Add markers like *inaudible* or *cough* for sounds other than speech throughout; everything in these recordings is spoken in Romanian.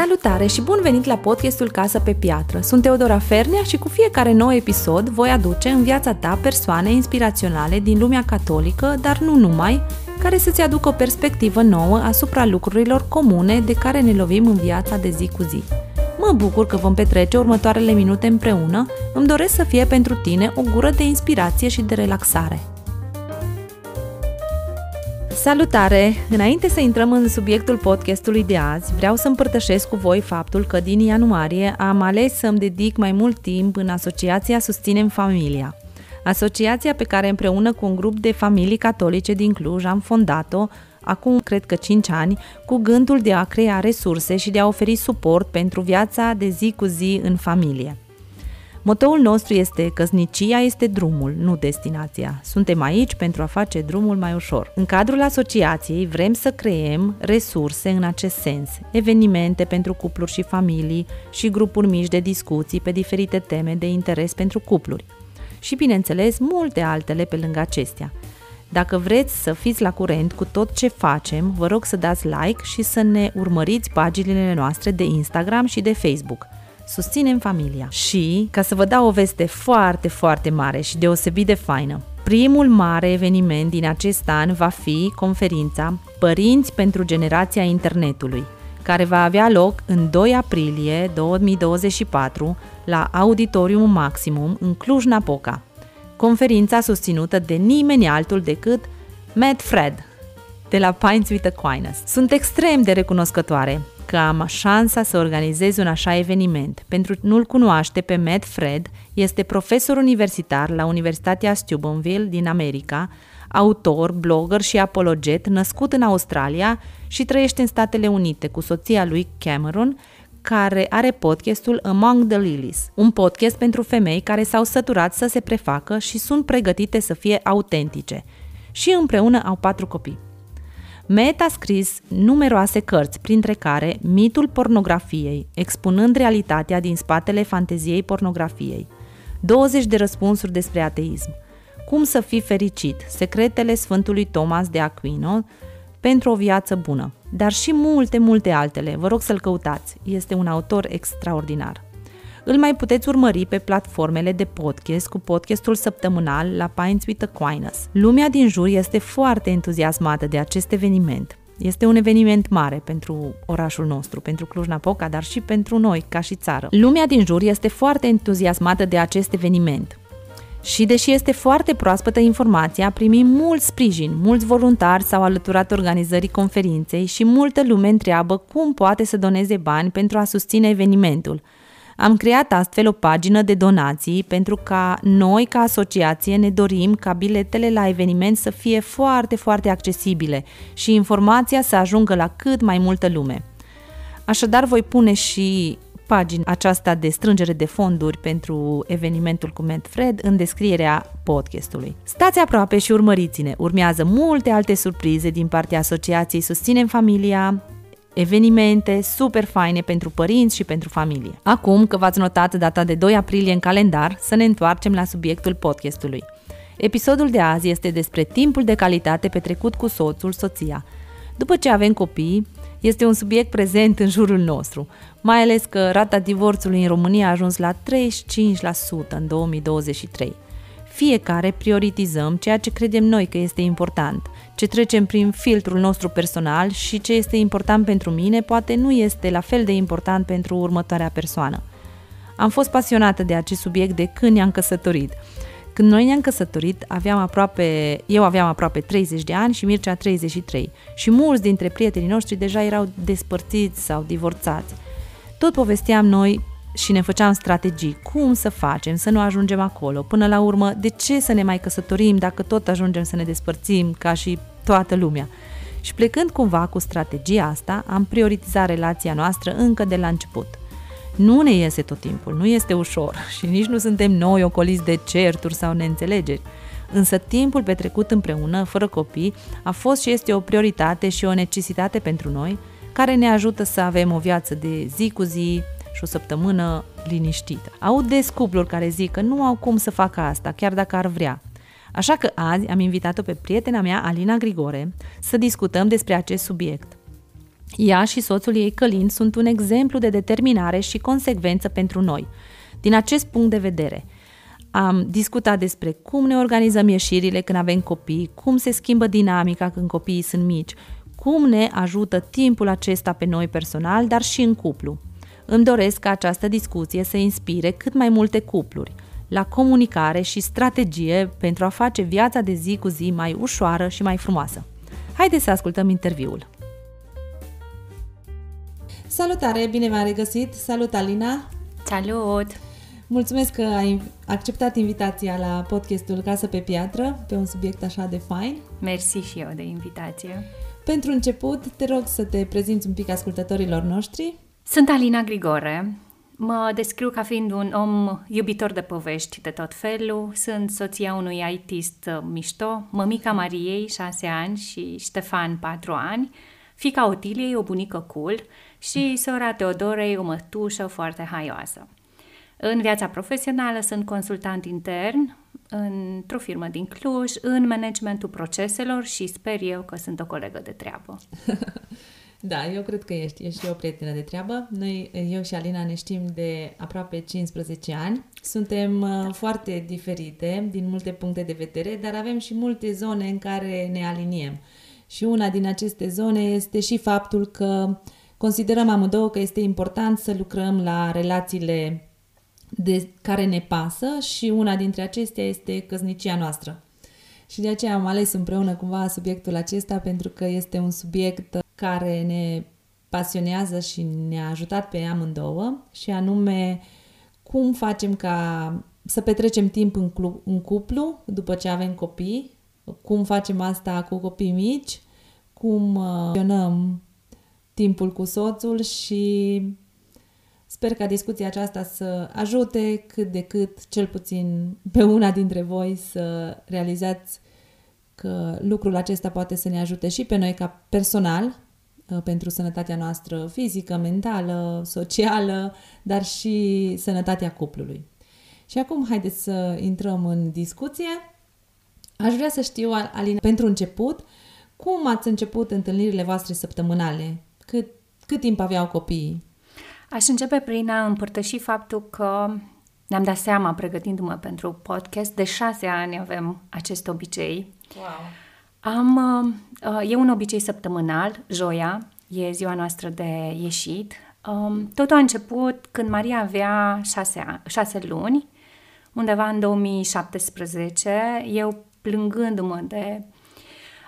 Salutare și bun venit la podcastul Casă pe Piatră. Sunt Teodora Fernea și cu fiecare nou episod voi aduce în viața ta persoane inspiraționale din lumea catolică, dar nu numai, care să-ți aducă o perspectivă nouă asupra lucrurilor comune de care ne lovim în viața de zi cu zi. Mă bucur că vom petrece următoarele minute împreună, îmi doresc să fie pentru tine o gură de inspirație și de relaxare. Salutare! Înainte să intrăm în subiectul podcastului de azi, vreau să împărtășesc cu voi faptul că din ianuarie am ales să-mi dedic mai mult timp în Asociația Susținem Familia. Asociația pe care împreună cu un grup de familii catolice din Cluj am fondat-o acum cred că 5 ani, cu gândul de a crea resurse și de a oferi suport pentru viața de zi cu zi în familie. Motoul nostru este căsnicia este drumul, nu destinația. Suntem aici pentru a face drumul mai ușor. În cadrul asociației vrem să creăm resurse în acest sens, evenimente pentru cupluri și familii și grupuri mici de discuții pe diferite teme de interes pentru cupluri. Și bineînțeles, multe altele pe lângă acestea. Dacă vreți să fiți la curent cu tot ce facem, vă rog să dați like și să ne urmăriți paginile noastre de Instagram și de Facebook – susținem familia. Și, ca să vă dau o veste foarte, foarte mare și deosebit de faină, primul mare eveniment din acest an va fi conferința Părinți pentru generația internetului, care va avea loc în 2 aprilie 2024 la Auditorium Maximum în Cluj-Napoca. Conferința susținută de nimeni altul decât Matt Fred, de la Pines with Aquinas. Sunt extrem de recunoscătoare că am șansa să organizez un așa eveniment. Pentru nu-l cunoaște pe Matt Fred, este profesor universitar la Universitatea Steubenville din America, autor, blogger și apologet, născut în Australia și trăiește în Statele Unite cu soția lui Cameron, care are podcastul Among the Lilies, un podcast pentru femei care s-au săturat să se prefacă și sunt pregătite să fie autentice. Și împreună au patru copii. Met a scris numeroase cărți, printre care Mitul pornografiei, expunând realitatea din spatele fanteziei pornografiei, 20 de răspunsuri despre ateism, Cum să fii fericit, secretele Sfântului Thomas de Aquino, pentru o viață bună, dar și multe, multe altele. Vă rog să-l căutați. Este un autor extraordinar. Îl mai puteți urmări pe platformele de podcast cu podcastul săptămânal la Pines with Aquinas. Lumea din jur este foarte entuziasmată de acest eveniment. Este un eveniment mare pentru orașul nostru, pentru Cluj-Napoca, dar și pentru noi, ca și țară. Lumea din jur este foarte entuziasmată de acest eveniment. Și deși este foarte proaspătă informația, primim mult sprijin, mulți voluntari s-au alăturat organizării conferinței și multă lume întreabă cum poate să doneze bani pentru a susține evenimentul – am creat astfel o pagină de donații pentru ca noi, ca asociație, ne dorim ca biletele la eveniment să fie foarte, foarte accesibile și informația să ajungă la cât mai multă lume. Așadar, voi pune și pagina aceasta de strângere de fonduri pentru evenimentul cu Fred în descrierea podcastului. Stați aproape și urmăriți-ne! Urmează multe alte surprize din partea asociației Susținem Familia, evenimente super faine pentru părinți și pentru familie. Acum că v-ați notat data de 2 aprilie în calendar, să ne întoarcem la subiectul podcastului. Episodul de azi este despre timpul de calitate petrecut cu soțul, soția. După ce avem copii, este un subiect prezent în jurul nostru, mai ales că rata divorțului în România a ajuns la 35% în 2023. Fiecare prioritizăm ceea ce credem noi că este important – ce trecem prin filtrul nostru personal și ce este important pentru mine poate nu este la fel de important pentru următoarea persoană. Am fost pasionată de acest subiect de când ne-am căsătorit. Când noi ne-am căsătorit, aveam aproape, eu aveam aproape 30 de ani și Mircea 33 și mulți dintre prietenii noștri deja erau despărțiți sau divorțați. Tot povesteam noi și ne făceam strategii, cum să facem, să nu ajungem acolo. Până la urmă, de ce să ne mai căsătorim dacă tot ajungem să ne despărțim ca și toată lumea? Și plecând cumva cu strategia asta, am prioritizat relația noastră încă de la început. Nu ne iese tot timpul, nu este ușor *laughs* și nici nu suntem noi ocoliți de certuri sau neînțelegeri. Însă timpul petrecut împreună, fără copii, a fost și este o prioritate și o necesitate pentru noi, care ne ajută să avem o viață de zi cu zi, și o săptămână liniștită. Aud des cupluri care zic că nu au cum să facă asta, chiar dacă ar vrea. Așa că azi am invitat-o pe prietena mea, Alina Grigore, să discutăm despre acest subiect. Ea și soțul ei, Călin, sunt un exemplu de determinare și consecvență pentru noi. Din acest punct de vedere, am discutat despre cum ne organizăm ieșirile când avem copii, cum se schimbă dinamica când copiii sunt mici, cum ne ajută timpul acesta pe noi personal, dar și în cuplu. Îmi doresc ca această discuție să inspire cât mai multe cupluri la comunicare și strategie pentru a face viața de zi cu zi mai ușoară și mai frumoasă. Haideți să ascultăm interviul. Salutare, bine v-am regăsit! Salut, Alina! Salut! Mulțumesc că ai acceptat invitația la podcastul Casă pe Piatră, pe un subiect așa de fain. Mersi și eu de invitație. Pentru început, te rog să te prezinți un pic ascultătorilor noștri. Sunt Alina Grigore. Mă descriu ca fiind un om iubitor de povești de tot felul. Sunt soția unui artist mișto, mămica Mariei, șase ani, și Ștefan, patru ani, fica Otiliei, o bunică cool, și sora Teodorei, o mătușă foarte haioasă. În viața profesională sunt consultant intern într-o firmă din Cluj, în managementul proceselor și sper eu că sunt o colegă de treabă. *laughs* da, eu cred că ești, ești o prietenă de treabă. Noi, eu și Alina, ne știm de aproape 15 ani. Suntem uh, da. foarte diferite din multe puncte de vedere, dar avem și multe zone în care ne aliniem. Și una din aceste zone este și faptul că considerăm amândouă că este important să lucrăm la relațiile de care ne pasă și una dintre acestea este căsnicia noastră. Și de aceea am ales împreună cumva subiectul acesta pentru că este un subiect care ne pasionează și ne-a ajutat pe amândouă și anume cum facem ca să petrecem timp în, clu- în cuplu după ce avem copii, cum facem asta cu copii mici, cum uh, timpul cu soțul și Sper ca discuția aceasta să ajute cât de cât, cel puțin pe una dintre voi, să realizați că lucrul acesta poate să ne ajute și pe noi ca personal, uh, pentru sănătatea noastră fizică, mentală, socială, dar și sănătatea cuplului. Și acum haideți să intrăm în discuție. Aș vrea să știu, Alina, pentru început, cum ați început întâlnirile voastre săptămânale? Cât, cât timp aveau copiii? Aș începe prin a împărtăși faptul că ne-am dat seama, pregătindu-mă pentru podcast, de șase ani avem acest obicei. Wow. Am, uh, e un obicei săptămânal, joia, e ziua noastră de ieșit. Um, totul a început când Maria avea șase, șase luni, undeva în 2017, eu plângându-mă de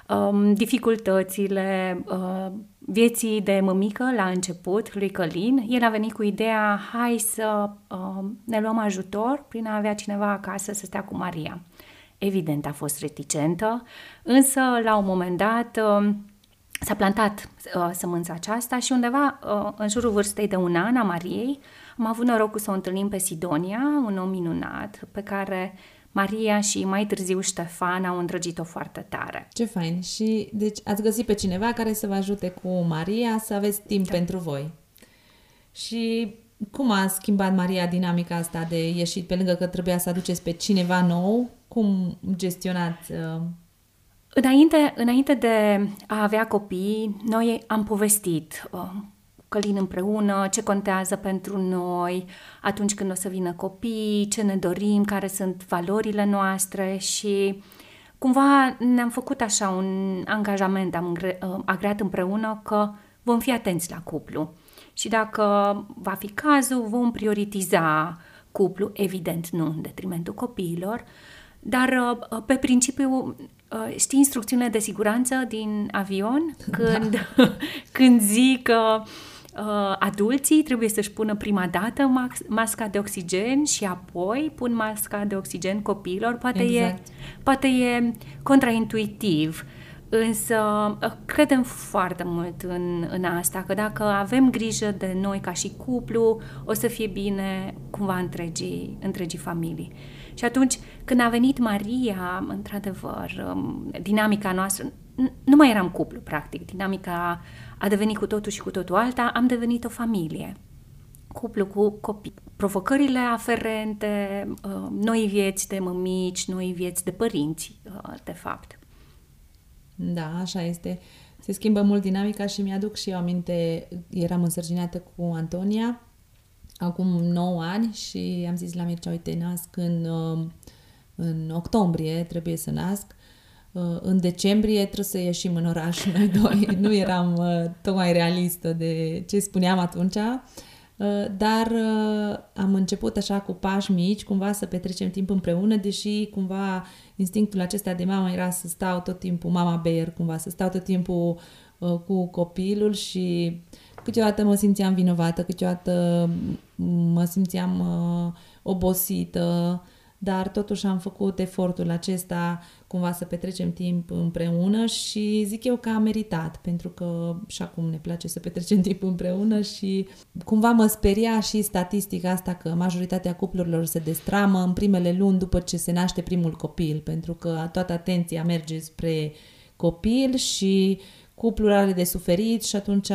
um, dificultățile uh, vieții de mămică la început, lui Călin, el a venit cu ideea, hai să uh, ne luăm ajutor prin a avea cineva acasă să stea cu Maria. Evident a fost reticentă, însă la un moment dat uh, s-a plantat uh, sămânța aceasta și undeva uh, în jurul vârstei de un an a Mariei am avut norocul să o întâlnim pe Sidonia, un om minunat pe care Maria și mai târziu Ștefan au îndrăgit-o foarte tare. Ce fain! Și deci ați găsit pe cineva care să vă ajute cu Maria să aveți timp da. pentru voi. Și cum a schimbat Maria dinamica asta de ieșit pe lângă că trebuia să aduceți pe cineva nou? Cum gestionați uh... Înainte, înainte de a avea copii, noi am povestit uh, Călin împreună, ce contează pentru noi atunci când o să vină copii, ce ne dorim, care sunt valorile noastre și cumva ne-am făcut așa un angajament, am uh, agreat împreună că vom fi atenți la cuplu și dacă va fi cazul, vom prioritiza cuplu, evident nu în detrimentul copiilor, dar uh, pe principiu uh, știi instrucțiunile de siguranță din avion da. când, da. *laughs* când zic că uh, adulții trebuie să-și pună prima dată mas- masca de oxigen și apoi pun masca de oxigen copiilor. Poate, exact. e, poate e contraintuitiv, însă uh, credem foarte mult în, în asta, că dacă avem grijă de noi ca și cuplu, o să fie bine cumva întregii, întregii familii. Și atunci, când a venit Maria, într-adevăr, um, dinamica noastră, nu mai eram cuplu, practic, dinamica a devenit cu totul și cu totul alta, am devenit o familie. Cuplu cu copii. Provocările aferente, uh, noi vieți de mămici, noi vieți de părinți, uh, de fapt. Da, așa este. Se schimbă mult dinamica și mi-aduc și eu aminte, eram însărcinată cu Antonia acum 9 ani și am zis la Mircea, uite, nasc în, uh, în octombrie, trebuie să nasc. Uh, în decembrie trebuie să ieșim în oraș *laughs* noi doi. Nu eram uh, tocmai realistă de ce spuneam atunci, dar am început așa cu pași mici, cumva să petrecem timp împreună, deși cumva instinctul acesta de mamă era să stau tot timpul, mama bear, cumva, să stau tot timpul cu copilul și câteodată mă simțeam vinovată, câteodată mă simțeam uh, obosită, dar totuși am făcut efortul acesta cumva să petrecem timp împreună și zic eu că a meritat, pentru că și acum ne place să petrecem *laughs* timp împreună și cumva mă speria și statistica asta că majoritatea cuplurilor se destramă în primele luni după ce se naște primul copil, pentru că toată atenția merge spre copil și cuplul are de suferit și atunci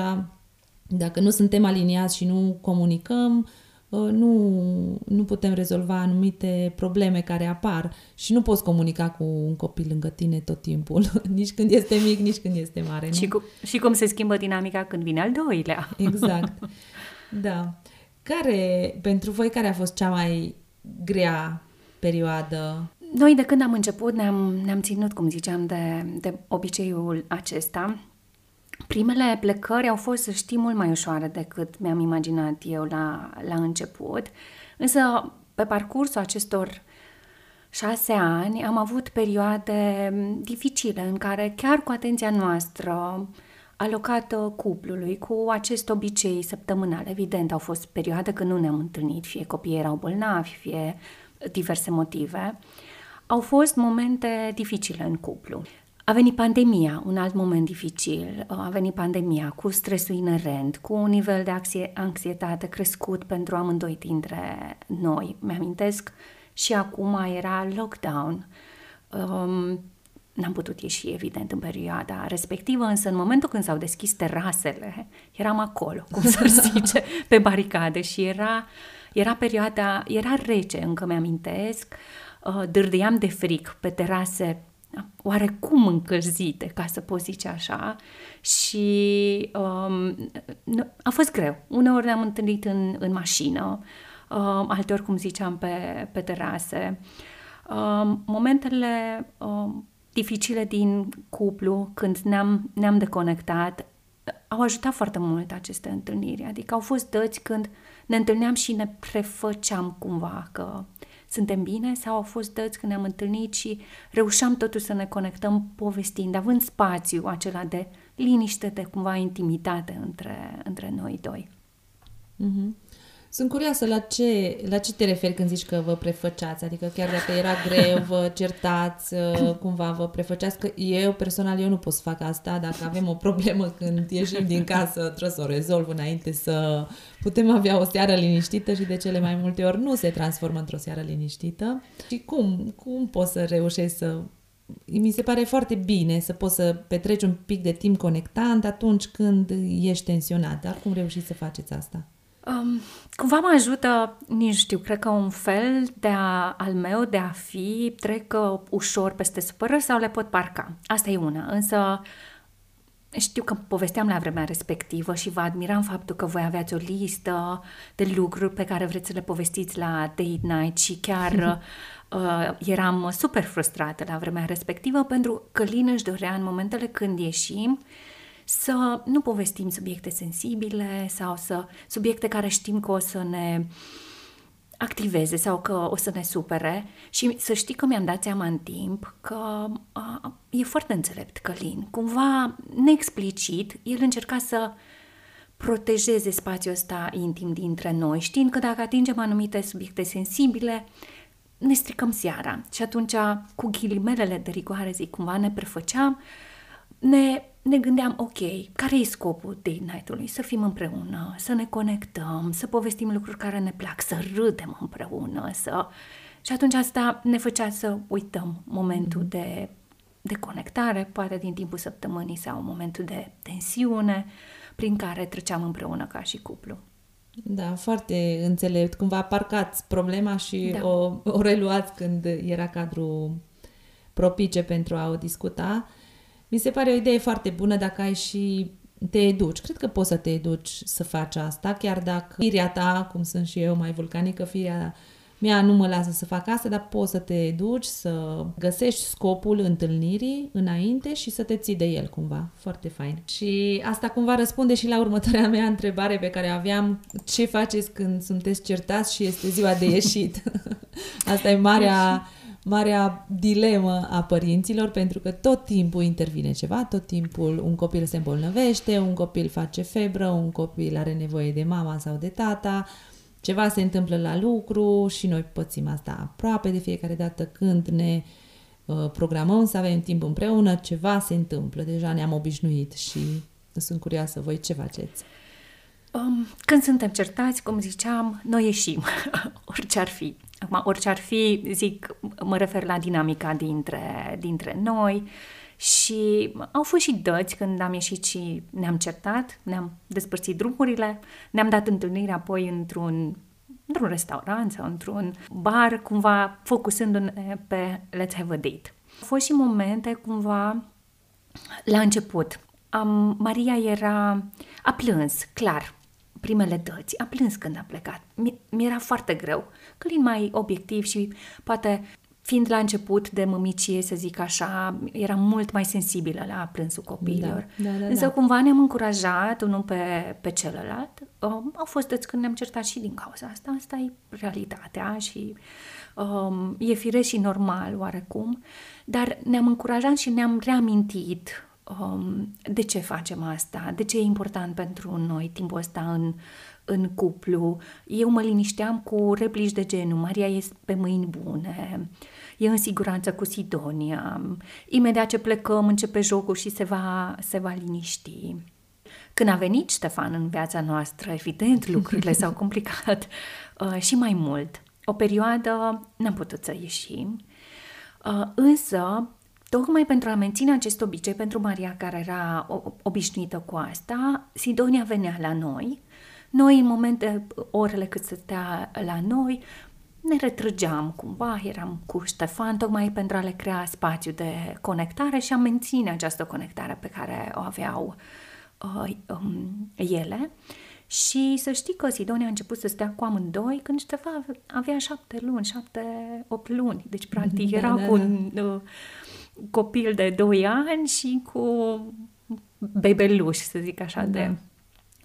dacă nu suntem aliniați și nu comunicăm, uh, nu, nu putem rezolva anumite probleme care apar și nu poți comunica cu un copil lângă tine tot timpul, *laughs* nici când este mic, nici când este mare. Nu? Și, cu, și cum se schimbă dinamica când vine al doilea. *laughs* Exact. Da. Care, pentru voi, care a fost cea mai grea perioadă? Noi de când am început ne-am, ne-am ținut, cum ziceam, de, de obiceiul acesta Primele plecări au fost, să știi, mult mai ușoare decât mi-am imaginat eu la, la început, însă pe parcursul acestor șase ani am avut perioade dificile în care chiar cu atenția noastră alocată cuplului, cu acest obicei săptămânal, evident, au fost perioade când nu ne-am întâlnit, fie copiii erau bolnavi, fie diverse motive, au fost momente dificile în cuplu. A venit pandemia, un alt moment dificil. A venit pandemia cu stresul inerent, cu un nivel de anxietate crescut pentru amândoi dintre noi. Mi-amintesc și acum era lockdown. Um, N-am putut ieși, evident, în perioada respectivă, însă în momentul când s-au deschis terasele, eram acolo, cum să *laughs* zice, pe baricade și era, era perioada, era rece, încă mi-amintesc, uh, dârdeiam de fric pe terase oarecum încălzite, ca să pot zice așa, și um, a fost greu. Uneori ne-am întâlnit în, în mașină, um, alteori, cum ziceam, pe, pe terase. Um, momentele um, dificile din cuplu, când ne-am, ne-am deconectat, au ajutat foarte mult aceste întâlniri. Adică au fost dăți când ne întâlneam și ne prefăceam cumva că suntem bine sau au fost dăți când ne-am întâlnit și reușeam totuși să ne conectăm povestind, având spațiu acela de liniște, de cumva intimitate între, între noi doi. Mm-hmm. Sunt curioasă la ce, la ce te referi când zici că vă prefăceați, adică chiar dacă era greu, vă certați, uh, cumva vă prefăceați, că eu personal eu nu pot să fac asta, dacă avem o problemă când ieșim din casă, trebuie să o rezolv înainte să putem avea o seară liniștită și de cele mai multe ori nu se transformă într-o seară liniștită. Și cum, cum poți să reușești să mi se pare foarte bine să poți să petreci un pic de timp conectant atunci când ești tensionat. Dar cum reușiți să faceți asta? Um, cumva mă ajută, nici știu, cred că un fel de a, al meu de a fi trec ușor peste supărări sau le pot parca. Asta e una, însă știu că povesteam la vremea respectivă și vă admiram faptul că voi aveați o listă de lucruri pe care vreți să le povestiți la date night și chiar *laughs* uh, eram super frustrată la vremea respectivă pentru că Lina își dorea în momentele când ieșim să nu povestim subiecte sensibile sau să subiecte care știm că o să ne activeze sau că o să ne supere și să știi că mi-am dat seama în timp că a, e foarte înțelept Călin. Cumva, neexplicit, el încerca să protejeze spațiul ăsta intim dintre noi, știind că dacă atingem anumite subiecte sensibile, ne stricăm seara. Și atunci, cu ghilimelele de rigoare, zic, cumva ne prefăceam, ne ne gândeam, ok, care e scopul date night-ului? Să fim împreună, să ne conectăm, să povestim lucruri care ne plac, să râdem împreună, să... Și atunci asta ne făcea să uităm momentul de, de conectare, poate din timpul săptămânii sau momentul de tensiune prin care treceam împreună ca și cuplu. Da, foarte înțelept. Cumva parcați problema și da. o, o reluați când era cadrul propice pentru a o discuta. Mi se pare o idee foarte bună dacă ai și te educi. Cred că poți să te educi să faci asta, chiar dacă firea ta, cum sunt și eu mai vulcanică, firea mea nu mă lasă să fac asta, dar poți să te educi, să găsești scopul întâlnirii înainte și să te ții de el cumva. Foarte fain. Și asta cumva răspunde și la următoarea mea întrebare pe care aveam. Ce faceți când sunteți certați și este ziua de ieșit? *laughs* asta e marea marea dilemă a părinților, pentru că tot timpul intervine ceva, tot timpul un copil se îmbolnăvește, un copil face febră, un copil are nevoie de mama sau de tata, ceva se întâmplă la lucru și noi pățim asta aproape de fiecare dată când ne uh, programăm să avem timp împreună, ceva se întâmplă, deja ne-am obișnuit și sunt curioasă voi ce faceți. Um, când suntem certați, cum ziceam, noi ieșim, *laughs* orice ar fi. Acum, orice ar fi, zic, mă refer la dinamica dintre, dintre noi și au fost și dăți când am ieșit și ne-am certat, ne-am despărțit drumurile, ne-am dat întâlnire apoi într-un într-un restaurant sau într-un bar, cumva focusându-ne pe let's have a date. Au fost și momente cumva la început. Am, Maria era, a plâns, clar, primele dăți, a plâns când a plecat. Mi-era foarte greu, Călin mai obiectiv și poate fiind la început de mămicie, să zic așa, era mult mai sensibilă la plânsul copiilor. Da, da, da, Însă da. cumva ne-am încurajat unul pe, pe celălalt. Um, au fost dăți când ne-am certat și din cauza asta. Asta e realitatea și um, e firesc și normal oarecum. Dar ne-am încurajat și ne-am reamintit um, de ce facem asta, de ce e important pentru noi timpul ăsta în, în cuplu. Eu mă linișteam cu replici de genul, Maria e pe mâini bune, e în siguranță cu Sidonia, imediat ce plecăm începe jocul și se va, se va liniști. Când a venit Ștefan în viața noastră, evident, lucrurile s-au *laughs* complicat uh, și mai mult. O perioadă n-am putut să ieșim, uh, însă Tocmai pentru a menține acest obicei pentru Maria, care era obișnuită cu asta, Sidonia venea la noi. Noi, în momente, orele cât stătea la noi, ne retrăgeam cumva, eram cu Ștefan, tocmai pentru a le crea spațiu de conectare și a menține această conectare pe care o aveau uh, um, ele. Și să știi că Sidonia a început să stea cu amândoi când Ștefan avea șapte luni, șapte, opt luni. Deci, practic, da, era da, cu da. un... Uh, copil de 2 ani și cu bebeluș, să zic așa, da. de,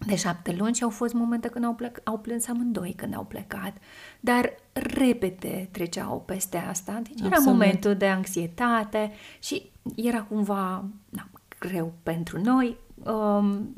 de șapte luni și au fost momente când au, plec, au plâns amândoi când au plecat, dar repede treceau peste asta, deci Absolut. era momentul de anxietate și era cumva na, greu pentru noi. Um,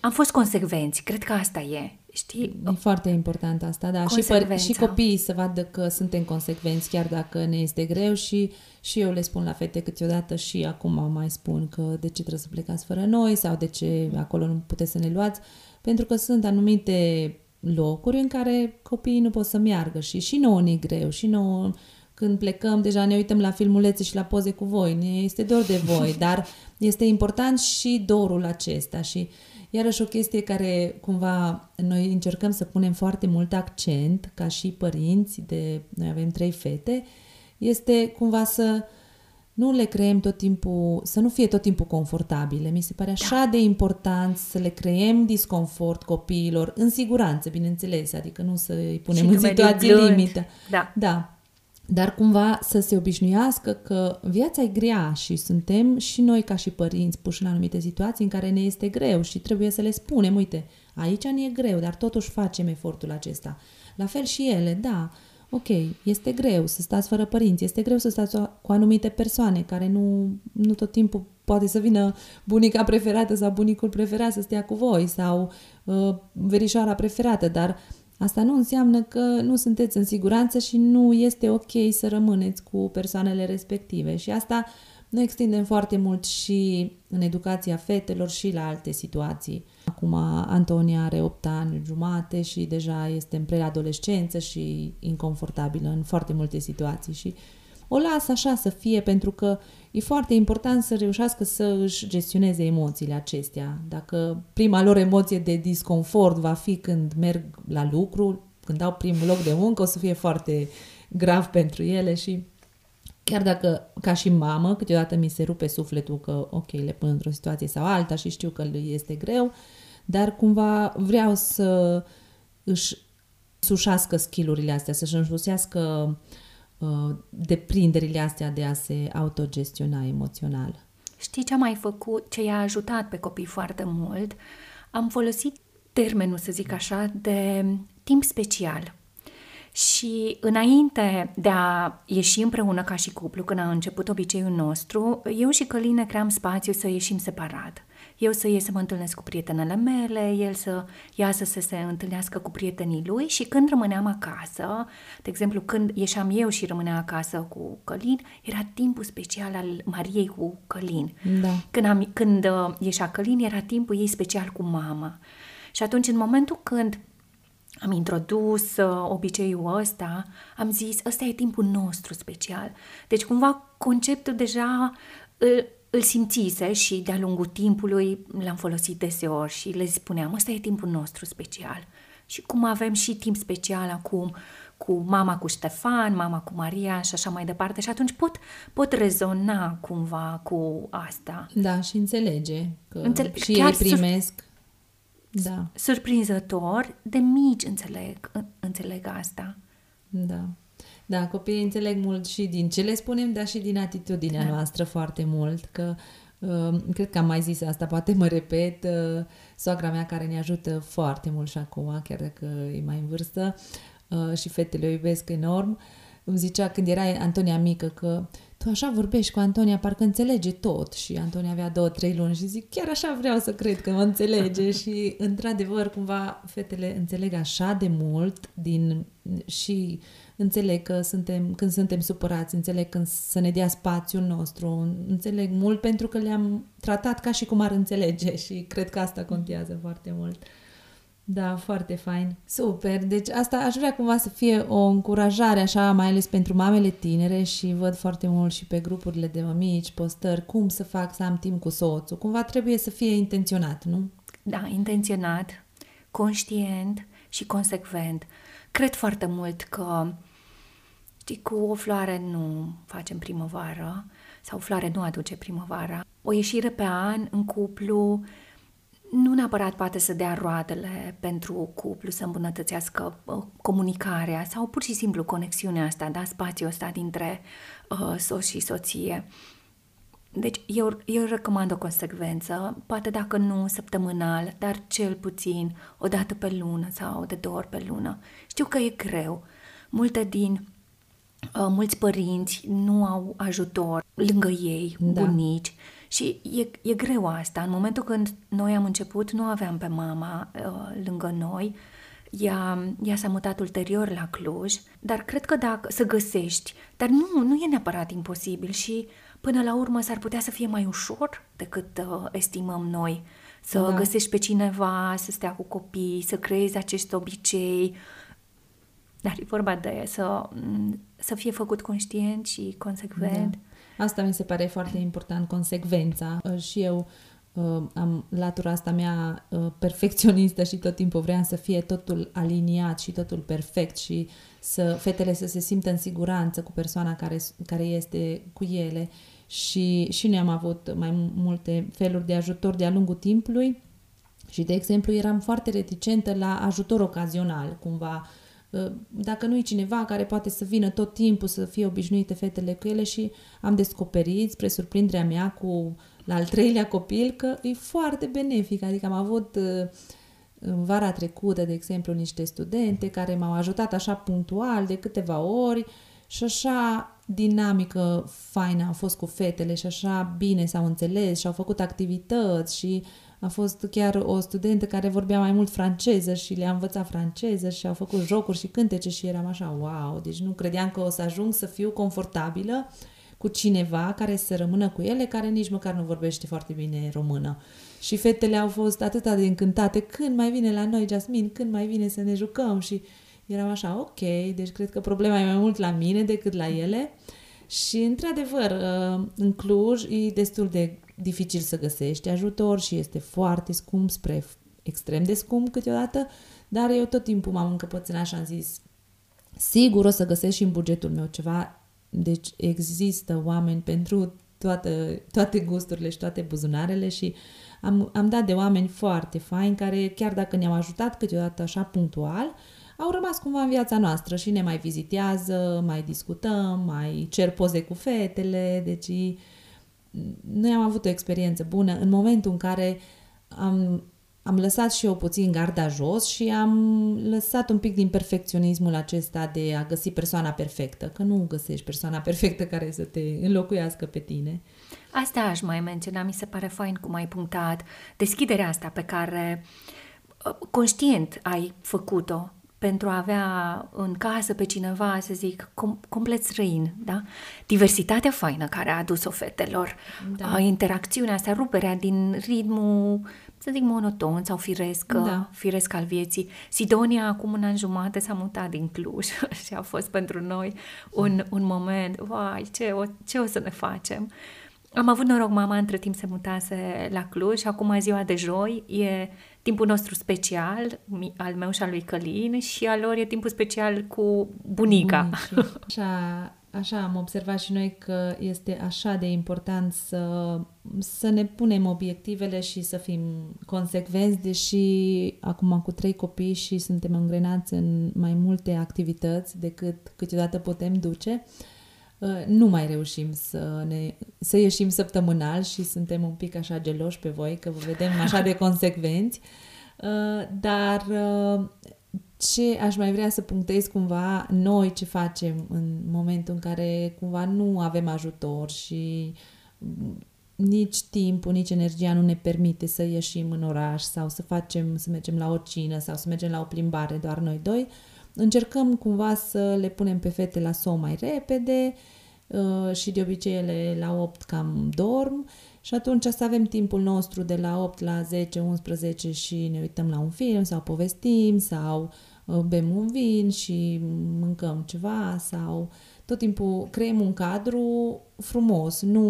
am fost consecvenți, cred că asta e. Știi? E foarte important asta, da. Și, păr- și copiii să vadă că suntem consecvenți, chiar dacă ne este greu și, și eu le spun la fete câteodată și acum mai spun că de ce trebuie să plecați fără noi sau de ce acolo nu puteți să ne luați, pentru că sunt anumite locuri în care copiii nu pot să meargă și și nouă ne e greu și nouă când plecăm, deja ne uităm la filmulețe și la poze cu voi, ne este dor de voi, *laughs* dar este important și dorul acesta. Și Iarăși o chestie care cumva noi încercăm să punem foarte mult accent ca și părinți, de, noi avem trei fete, este cumva să nu le creăm tot timpul, să nu fie tot timpul confortabile. Mi se pare așa da. de important să le creăm disconfort copiilor, în siguranță, bineînțeles, adică nu să îi punem și în situații limită. Da. da dar cumva să se obișnuiască că viața e grea și suntem și noi ca și părinți puși în anumite situații în care ne este greu și trebuie să le spunem, uite, aici ne e greu, dar totuși facem efortul acesta. La fel și ele, da, ok, este greu să stați fără părinți, este greu să stați cu anumite persoane care nu, nu tot timpul poate să vină bunica preferată sau bunicul preferat să stea cu voi sau uh, verișoara preferată, dar Asta nu înseamnă că nu sunteți în siguranță și nu este ok să rămâneți cu persoanele respective. Și asta noi extindem foarte mult și în educația fetelor și la alte situații. Acum Antonia are 8 ani jumate și deja este în preadolescență și inconfortabilă în foarte multe situații și o las așa să fie pentru că e foarte important să reușească să își gestioneze emoțiile acestea. Dacă prima lor emoție de disconfort va fi când merg la lucru, când au primul loc de muncă, o să fie foarte grav pentru ele și chiar dacă ca și mamă câteodată mi se rupe sufletul că ok, le pun într-o situație sau alta și știu că lui este greu, dar cumva vreau să își sușească skillurile astea, să-și înșusească uh, deprinderile astea de a se autogestiona emoțional. Știi ce am mai făcut, ce i-a ajutat pe copii foarte mult? Am folosit termenul, să zic așa, de timp special. Și înainte de a ieși împreună ca și cuplu, când a început obiceiul nostru, eu și Călin ne cream spațiu să ieșim separat. Eu să ies să mă întâlnesc cu prietenele mele, el să iasă să se întâlnească cu prietenii lui și când rămâneam acasă, de exemplu când ieșeam eu și rămâneam acasă cu Călin, era timpul special al Mariei cu Călin. Da. Când, am, când uh, ieșea Călin, era timpul ei special cu mama. Și atunci, în momentul când am introdus uh, obiceiul ăsta, am zis, ăsta e timpul nostru special. Deci, cumva, conceptul deja îl, îl simțise și de-a lungul timpului l-am folosit deseori și le spuneam, ăsta e timpul nostru special. Și cum avem și timp special acum cu mama cu Ștefan, mama cu Maria și așa mai departe și atunci pot, pot rezona cumva cu asta. Da, și înțelege că Înțele- și ei primesc da. surprinzător, de mici înțeleg, înțeleg asta. Da. Da, copiii înțeleg mult și din ce le spunem, dar și din atitudinea da. noastră foarte mult, că uh, cred că am mai zis asta, poate mă repet, uh, soacra mea care ne ajută foarte mult și acum, chiar dacă e mai în vârstă uh, și fetele o iubesc enorm, îmi zicea când era Antonia mică că tu așa vorbești cu Antonia, parcă înțelege tot. Și Antonia avea două, trei luni și zic, chiar așa vreau să cred că mă înțelege. *laughs* și, într-adevăr, cumva, fetele înțeleg așa de mult din și înțeleg că suntem, când suntem supărați, înțeleg când să ne dea spațiul nostru, înțeleg mult pentru că le-am tratat ca și cum ar înțelege *laughs* și cred că asta contează foarte mult. Da, foarte fain. Super. Deci asta aș vrea cumva să fie o încurajare așa, mai ales pentru mamele tinere și văd foarte mult și pe grupurile de mămici, postări, cum să fac să am timp cu soțul. Cumva trebuie să fie intenționat, nu? Da, intenționat, conștient și consecvent. Cred foarte mult că știi, cu o floare nu facem primăvară sau o floare nu aduce primăvara. O ieșire pe an în cuplu nu neapărat poate să dea roadele pentru cuplu, să îmbunătățească uh, comunicarea sau pur și simplu conexiunea asta, da, spațiul ăsta dintre uh, soț și soție. Deci eu, eu recomand o consecvență, poate dacă nu săptămânal, dar cel puțin o dată pe lună sau de două ori pe lună. Știu că e greu. Multe din uh, mulți părinți nu au ajutor lângă ei, da. bunici, și e, e greu asta. În momentul când noi am început, nu aveam pe mama uh, lângă noi. Ea, ea s-a mutat ulterior la Cluj, dar cred că dacă să găsești, dar nu, nu e neapărat imposibil și până la urmă s-ar putea să fie mai ușor decât uh, estimăm noi. Să da. găsești pe cineva, să stea cu copii, să creezi acest obicei. Dar e vorba de să, să fie făcut conștient și consecvent. Da. Asta mi se pare foarte important, consecvența. Uh, și eu uh, am latura asta mea uh, perfecționistă și tot timpul vreau să fie totul aliniat și totul perfect și să fetele să se simtă în siguranță cu persoana care, care este cu ele. Și, și noi am avut mai multe feluri de ajutor de-a lungul timpului. Și, de exemplu, eram foarte reticentă la ajutor ocazional, cumva. Ă, dacă nu e cineva care poate să vină tot timpul să fie obișnuite fetele cu ele și am descoperit, spre surprinderea mea, cu la al treilea copil, că e foarte benefic. Adică am avut ă, în vara trecută, de exemplu, niște studente care m-au ajutat așa punctual de câteva ori și așa dinamică faină au fost cu fetele și așa bine s-au înțeles și au făcut activități și uh, a fost chiar o studentă care vorbea mai mult franceză și le-a învățat franceză și au făcut jocuri și cântece și eram așa, wow, deci nu credeam că o să ajung să fiu confortabilă cu cineva care să rămână cu ele, care nici măcar nu vorbește foarte bine română. Și fetele au fost atât de încântate, când mai vine la noi, Jasmin, când mai vine să ne jucăm și eram așa, ok, deci cred că problema e mai mult la mine decât la ele. Și, într-adevăr, în Cluj e destul de dificil să găsești ajutor și este foarte scump spre extrem de scump câteodată, dar eu tot timpul m-am încăpățânat și am zis sigur o să găsesc și în bugetul meu ceva. Deci există oameni pentru toată, toate gusturile și toate buzunarele și am, am dat de oameni foarte faini care, chiar dacă ne-au ajutat câteodată așa punctual, au rămas cumva în viața noastră și ne mai vizitează, mai discutăm, mai cer poze cu fetele, deci noi am avut o experiență bună în momentul în care am, am lăsat și eu puțin garda jos și am lăsat un pic din perfecționismul acesta de a găsi persoana perfectă, că nu găsești persoana perfectă care să te înlocuiască pe tine. Asta aș mai menționa, mi se pare fain cum ai punctat deschiderea asta pe care uh, conștient ai făcut-o pentru a avea în casă pe cineva, să zic, com- complet străin, da? Diversitatea faină care a adus-o fetelor, da. interacțiunea asta, ruperea din ritmul, să zic, monoton sau firesc, da. firesc al vieții. Sidonia, acum un an jumate, s-a mutat din Cluj *laughs* și a fost pentru noi un, un moment, vai, ce o, ce o să ne facem? Am avut noroc, mama între timp se mutase la Cluj și acum ziua de joi e timpul nostru special, al meu și al lui Călin, și al lor e timpul special cu bunica. Așa, așa am observat și noi că este așa de important să, să ne punem obiectivele și să fim consecvenți, deși acum cu trei copii și suntem îngrenați în mai multe activități decât câteodată putem duce, uh, nu mai reușim să, ne, să ieșim săptămânal și suntem un pic așa geloși pe voi, că vă vedem așa de consecvenți. Uh, dar uh, ce aș mai vrea să punctez cumva noi ce facem în momentul în care cumva nu avem ajutor și nici timpul, nici energia nu ne permite să ieșim în oraș sau să facem, să mergem la o cină sau să mergem la o plimbare doar noi doi, încercăm cumva să le punem pe fete la somn mai repede uh, și de obicei ele la 8 cam dorm. Și atunci să avem timpul nostru de la 8 la 10, 11 și ne uităm la un film sau povestim sau uh, bem un vin și mâncăm ceva sau tot timpul creăm un cadru frumos, nu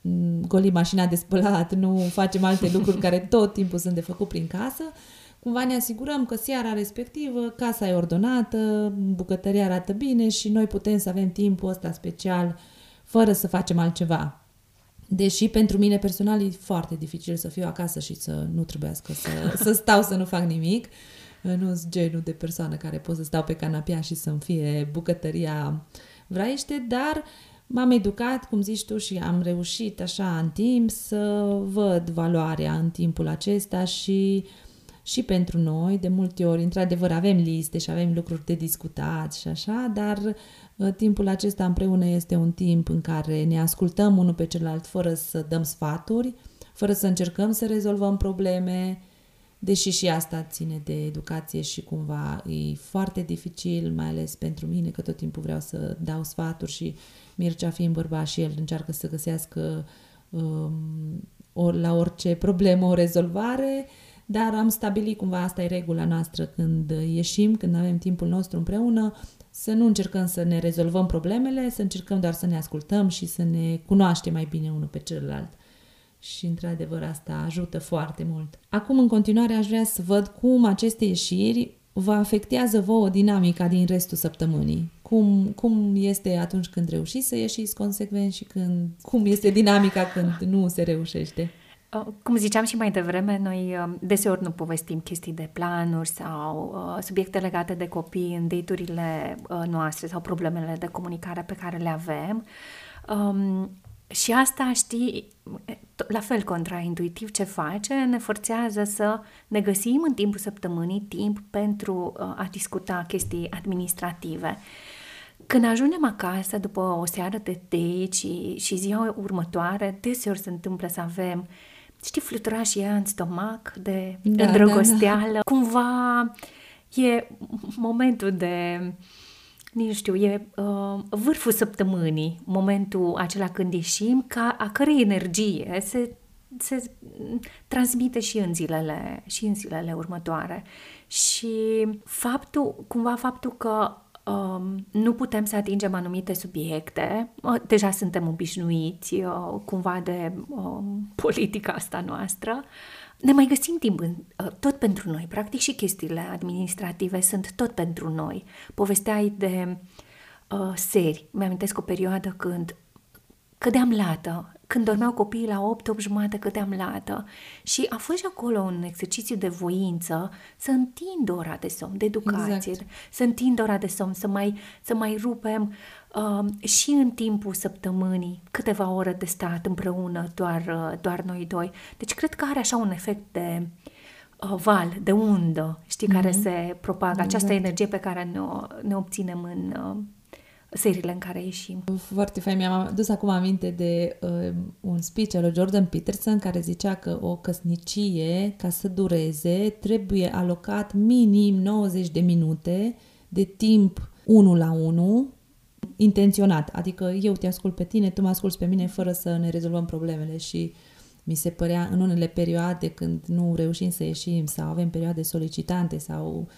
mm, golim mașina de spălat, nu facem alte lucruri *laughs* care tot timpul sunt de făcut prin casă, cumva ne asigurăm că seara respectivă casa e ordonată, bucătăria arată bine și noi putem să avem timpul ăsta special fără să facem altceva. Deși pentru mine personal e foarte dificil să fiu acasă și să nu trebuiască să, *laughs* să stau să nu fac nimic. Nu sunt genul de persoană care pot să stau pe canapea și să-mi fie bucătăria vraiște, dar m-am educat, cum zici tu, și am reușit așa în timp să văd valoarea în timpul acesta și și pentru noi, de multe ori, într-adevăr, avem liste și avem lucruri de discutat și așa, dar uh, timpul acesta împreună este un timp în care ne ascultăm unul pe celălalt fără să dăm sfaturi, fără să încercăm să rezolvăm probleme, deși și asta ține de educație și cumva e foarte dificil, mai ales pentru mine, că tot timpul vreau să dau sfaturi și Mircea fiind bărbat și el încearcă să găsească um, or, la orice problemă o rezolvare, dar am stabilit cumva, asta e regula noastră când ieșim, când avem timpul nostru împreună, să nu încercăm să ne rezolvăm problemele, să încercăm doar să ne ascultăm și să ne cunoaștem mai bine unul pe celălalt. Și, într-adevăr, asta ajută foarte mult. Acum, în continuare, aș vrea să văd cum aceste ieșiri vă afectează vouă dinamica din restul săptămânii. Cum, cum este atunci când reușiți să ieșiți consecvent și când, cum este dinamica când nu se reușește? Uh, cum ziceam și mai devreme, noi uh, deseori nu povestim chestii de planuri sau uh, subiecte legate de copii în date noastre sau problemele de comunicare pe care le avem. Um, și asta, știi, la fel contraintuitiv ce face, ne forțează să ne găsim în timpul săptămânii timp pentru a discuta chestii administrative. Când ajungem acasă după o seară de date și, și ziua următoare, deseori se întâmplă să avem uh, știi, flutura și ea în stomac de da, îndrăgosteală. Da, da. Cumva e momentul de, nu știu, e uh, vârful săptămânii, momentul acela când ieșim, ca, a cărei energie se, se transmite și în zilele, și în zilele următoare. Și faptul, cumva faptul că um, nu putem să atingem anumite subiecte. Deja suntem obișnuiți uh, cumva de uh, politica asta noastră. Ne mai găsim timp în, uh, tot pentru noi. Practic și chestiile administrative sunt tot pentru noi. Povesteai de uh, seri. Mi-amintesc o perioadă când cădeam lată. Când dormeau copiii la 8, 8 jumate cădeam lată. Și a fost și acolo un exercițiu de voință să întind ora de somn, de educație, exact. să întind ora de somn, să mai, să mai rupem uh, și în timpul săptămânii câteva ore de stat împreună, doar, uh, doar noi doi. Deci cred că are așa un efect de uh, val, de undă, știi, mm-hmm. care mhm. se propagă, această exact. energie pe care ne, ne obținem în... Uh, seriile în care ieșim. Foarte fain. Mi-am adus acum aminte de uh, un speech al lui Jordan Peterson care zicea că o căsnicie, ca să dureze, trebuie alocat minim 90 de minute de timp 1 la 1 intenționat. Adică eu te ascult pe tine, tu mă asculți pe mine fără să ne rezolvăm problemele și mi se părea în unele perioade când nu reușim să ieșim sau avem perioade solicitante sau Um,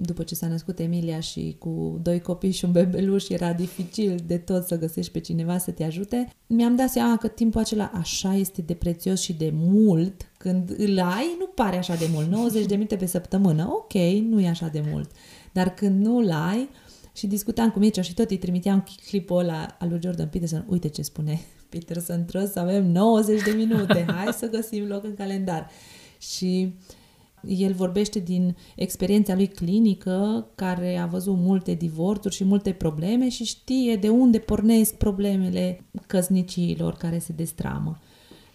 după ce s-a născut Emilia și cu doi copii și un bebeluș era dificil de tot să găsești pe cineva să te ajute, mi-am dat seama că timpul acela așa este de prețios și de mult, când îl ai, nu pare așa de mult, 90 de minute pe săptămână, ok, nu e așa de mult, dar când nu îl ai, și discutam cu Mircea și tot îi trimiteam clipul ăla al lui Jordan Peterson, uite ce spune *laughs* Peterson, trebuie să avem 90 de minute, hai să găsim loc în calendar. Și uh, el vorbește din experiența lui clinică, care a văzut multe divorțuri și multe probleme și știe de unde pornesc problemele căsniciilor care se destramă.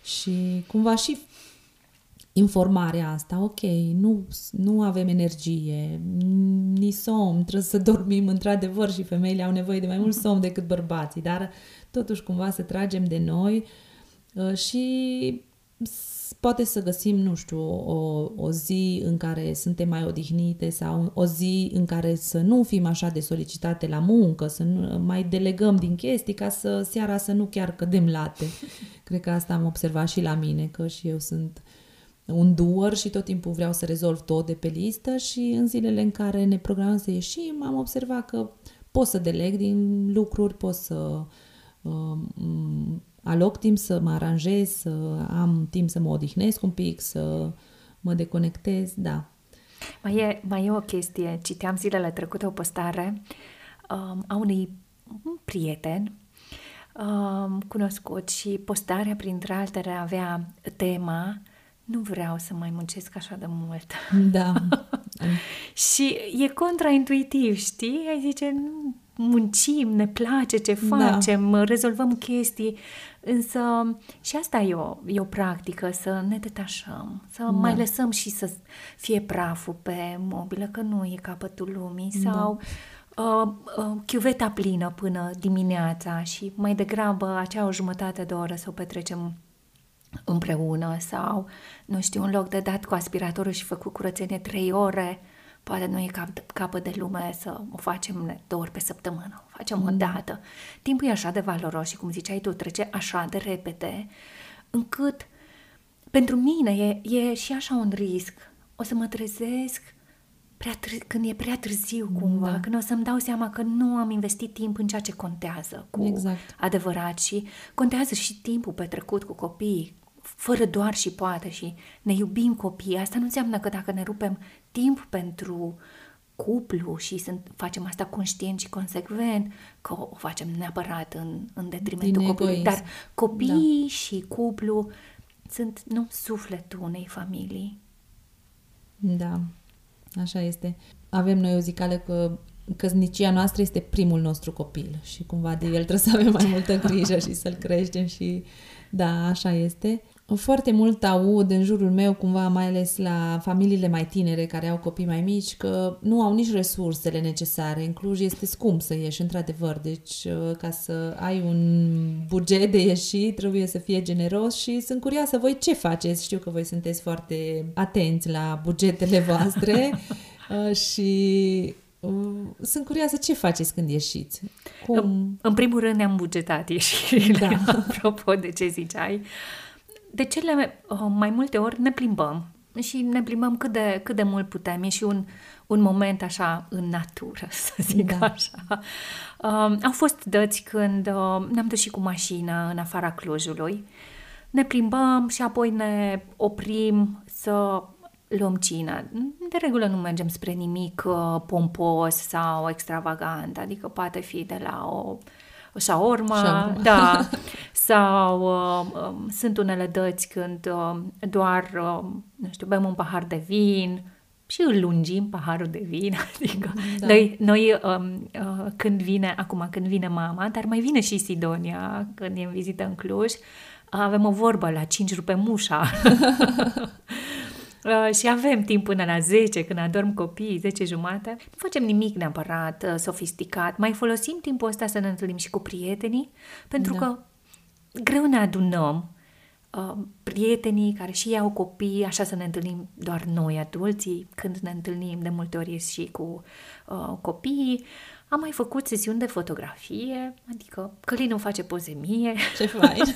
Și cumva și informarea asta, ok, nu, nu avem energie, ni somn, trebuie să dormim într-adevăr și femeile au nevoie de mai mult somn decât bărbații, dar totuși cumva să tragem de noi uh, și poate să găsim, nu știu, o, o zi în care suntem mai odihnite sau o zi în care să nu fim așa de solicitate la muncă, să nu, mai delegăm din chestii ca să seara să nu chiar cădem late. *laughs* Cred că asta am observat și la mine, că și eu sunt un doer și tot timpul vreau să rezolv tot de pe listă și în zilele în care ne programăm să ieșim am observat că pot să deleg din lucruri, pot să uh, aloc timp să mă aranjez, să am timp să mă odihnesc un pic, să mă deconectez, da. Mai e, mai e o chestie, citeam zilele trecute o postare um, a unui prieten um, cunoscut și postarea, printre altele, avea tema nu vreau să mai muncesc așa de mult. Da. *laughs* și e contraintuitiv, știi? Ai zice, muncim, ne place ce da. facem, da. rezolvăm chestii, însă și asta e o, e o practică, să ne detașăm, să da. mai lăsăm și să fie praful pe mobilă, că nu e capătul lumii, da. sau uh, uh, chiuveta plină până dimineața și mai degrabă acea o jumătate de oră să o petrecem împreună sau, nu știu, un loc de dat cu aspiratorul și făcut curățenie trei ore, Poate nu e cap, capă de lume să o facem două ori pe săptămână, o facem mm. o dată. Timpul e așa de valoros și, cum ziceai tu, trece așa de repede, încât pentru mine e, e și așa un risc. O să mă trezesc prea târ- când e prea târziu cumva, da. când o să-mi dau seama că nu am investit timp în ceea ce contează cu exact. adevărat și contează și timpul petrecut cu copiii, fără doar și poate și ne iubim copiii. Asta nu înseamnă că dacă ne rupem timp pentru cuplu și sunt, facem asta conștient și consecvent, că o facem neapărat în, în detrimentul Din copilului. Egoism. Dar copiii da. și cuplu sunt nu sufletul unei familii. Da, așa este. Avem noi o zicală că căsnicia noastră este primul nostru copil și cumva de el trebuie să avem mai *laughs* multă grijă și să-l creștem și da, așa este. Foarte mult aud în jurul meu, cumva mai ales la familiile mai tinere care au copii mai mici, că nu au nici resursele necesare. În Cluj este scump să ieși, într-adevăr. Deci, uh, ca să ai un buget de ieșit, trebuie să fie generos și sunt curioasă voi ce faceți. Știu că voi sunteți foarte atenți la bugetele *laughs* voastre uh, și uh, sunt curioasă ce faceți când ieșiți. Cum... În primul rând ne-am bugetat ieșirile, da. *laughs* apropo de ce ziceai. Uh, de cele uh, mai multe ori ne plimbăm și ne plimbăm cât de, cât de mult putem. E și un, un moment așa în natură, *laughs* să zic da. așa. Uh, au fost dăți când uh, ne-am dus și cu mașina în afara Clujului. Ne plimbăm și apoi ne oprim să luăm cina. De regulă nu mergem spre nimic uh, pompos sau extravagant, adică poate fi de la o șaorma, Shawarma. da, *laughs* sau uh, uh, sunt unele dăți când uh, doar, uh, nu știu, bem un pahar de vin și îl lungim paharul de vin, *laughs* adică Da. noi, noi um, uh, când vine, acum când vine mama, dar mai vine și Sidonia când e în vizită în Cluj, avem o vorbă la 5 rupe mușa. *laughs* Uh, și avem timp până la 10, când adorm copiii, 10 jumate. Nu facem nimic neapărat uh, sofisticat. Mai folosim timpul ăsta să ne întâlnim și cu prietenii, pentru Da. că greu ne adunăm uh, prietenii care și ei au copii, așa să ne întâlnim doar noi adulții, când ne întâlnim de multe ori ies și cu uh, copiii. Am mai făcut sesiuni de fotografie, adică Călin îmi face poze mie. Ce fain! *laughs*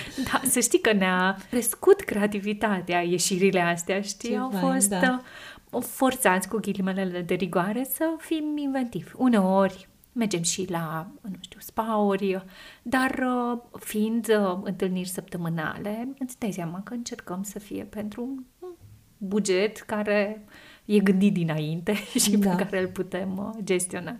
*laughs* Da, să știi că ne-a crescut creativitatea ieșirile astea, știi? Ce Au fain, fost da. uh, forțați cu ghilimelele de rigoare să fim inventivi. Uneori mergem și la, nu știu, spauri, dar uh, fiind uh, întâlniri săptămânale, îți dai seama că încercăm să fie pentru un buget care e gândit dinainte *laughs* și Da. pe care îl putem uh, gestiona.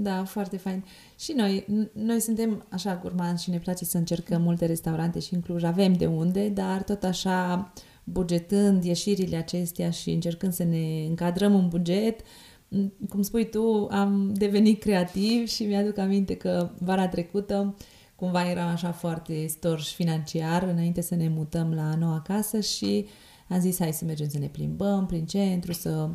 Da, foarte fain. Și noi, n- noi suntem așa gurmanzi și ne place să încercăm multe restaurante și în Cluj avem de unde, dar tot așa bugetând ieșirile acestea și încercând să ne încadrăm în buget, m, cum spui tu, am devenit creativ și mi-aduc aminte că vara trecută cumva eram așa foarte storj financiar înainte să ne mutăm la noua casă și am zis hai să mergem să ne plimbăm prin centru, să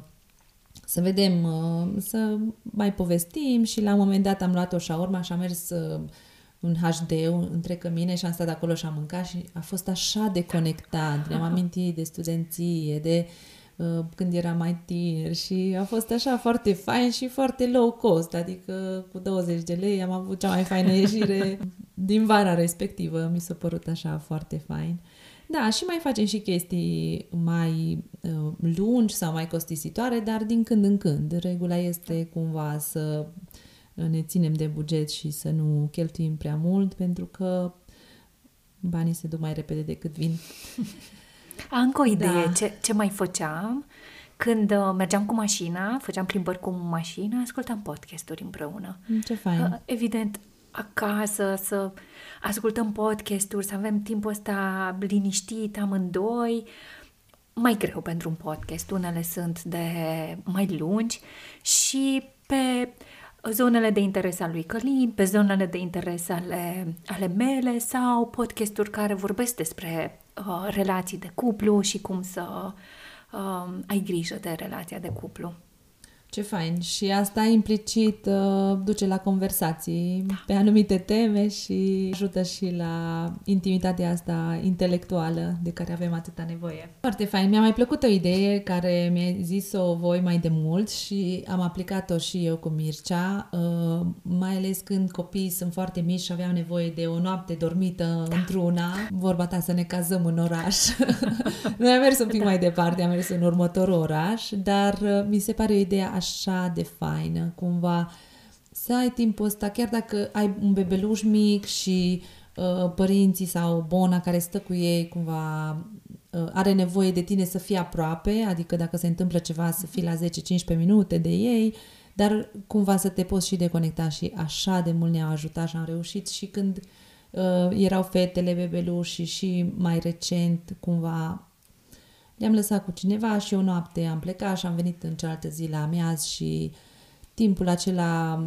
să vedem, uh, să mai povestim și la un moment dat am luat o șaurma și am mers uh, în HD între cămine și am stat acolo și am mâncat și a fost așa de conectat, ne-am *laughs* amintit de studenție, de uh, când eram mai tineri și a fost așa foarte fain și foarte low cost, adică cu 20 de lei am avut cea mai faină *laughs* ieșire din vara respectivă, mi s-a părut așa foarte fain. Da, și mai facem și chestii mai uh, lungi sau mai costisitoare, dar din când în când. Regula este cumva să ne ținem de buget și să nu cheltuim prea mult, pentru că banii se duc mai repede decât vin. Am *laughs* încă o idee Da. ce, ce mai făceam când uh, mergeam cu mașina, făceam plimbări cu mașina, ascultam podcasturi împreună. Ce fain! Uh, Evident, acasă, să ascultăm podcasturi, să avem timpul ăsta liniștit amândoi. Mai greu pentru un podcast, unele sunt de mai lungi și pe zonele de interes al lui Călin, pe zonele de interes ale, ale mele sau podcasturi care vorbesc despre uh, relații de cuplu și cum să uh, ai grijă de relația de cuplu. Ce fain! Și asta implicit uh, duce la conversații pe anumite teme și ajută și la intimitatea asta intelectuală de care avem atâta nevoie. Foarte fain! Mi-a mai plăcut o idee care mi-a zis-o voi mai de mult și am aplicat-o și eu cu Mircea, uh, mai ales când copiii sunt foarte mici și aveau nevoie de o noapte dormită da. într-una. Vorba ta să ne cazăm în oraș. *laughs* Noi am mers un pic da. mai departe, am mers în următorul oraș, dar uh, mi se pare o idee așa de faină, cumva să ai timpul ăsta, chiar dacă ai un bebeluș mic și uh, părinții sau bona care stă cu ei cumva uh, are nevoie de tine să fii aproape, adică dacă se întâmplă ceva să fii la 10-15 minute de ei, dar cumva să te poți și deconecta și așa de mult ne-au ajutat și am reușit și când uh, erau fetele, bebeluși și mai recent cumva le-am lăsat cu cineva și o noapte am plecat și am venit în cealaltă zi la amiaz și timpul acela,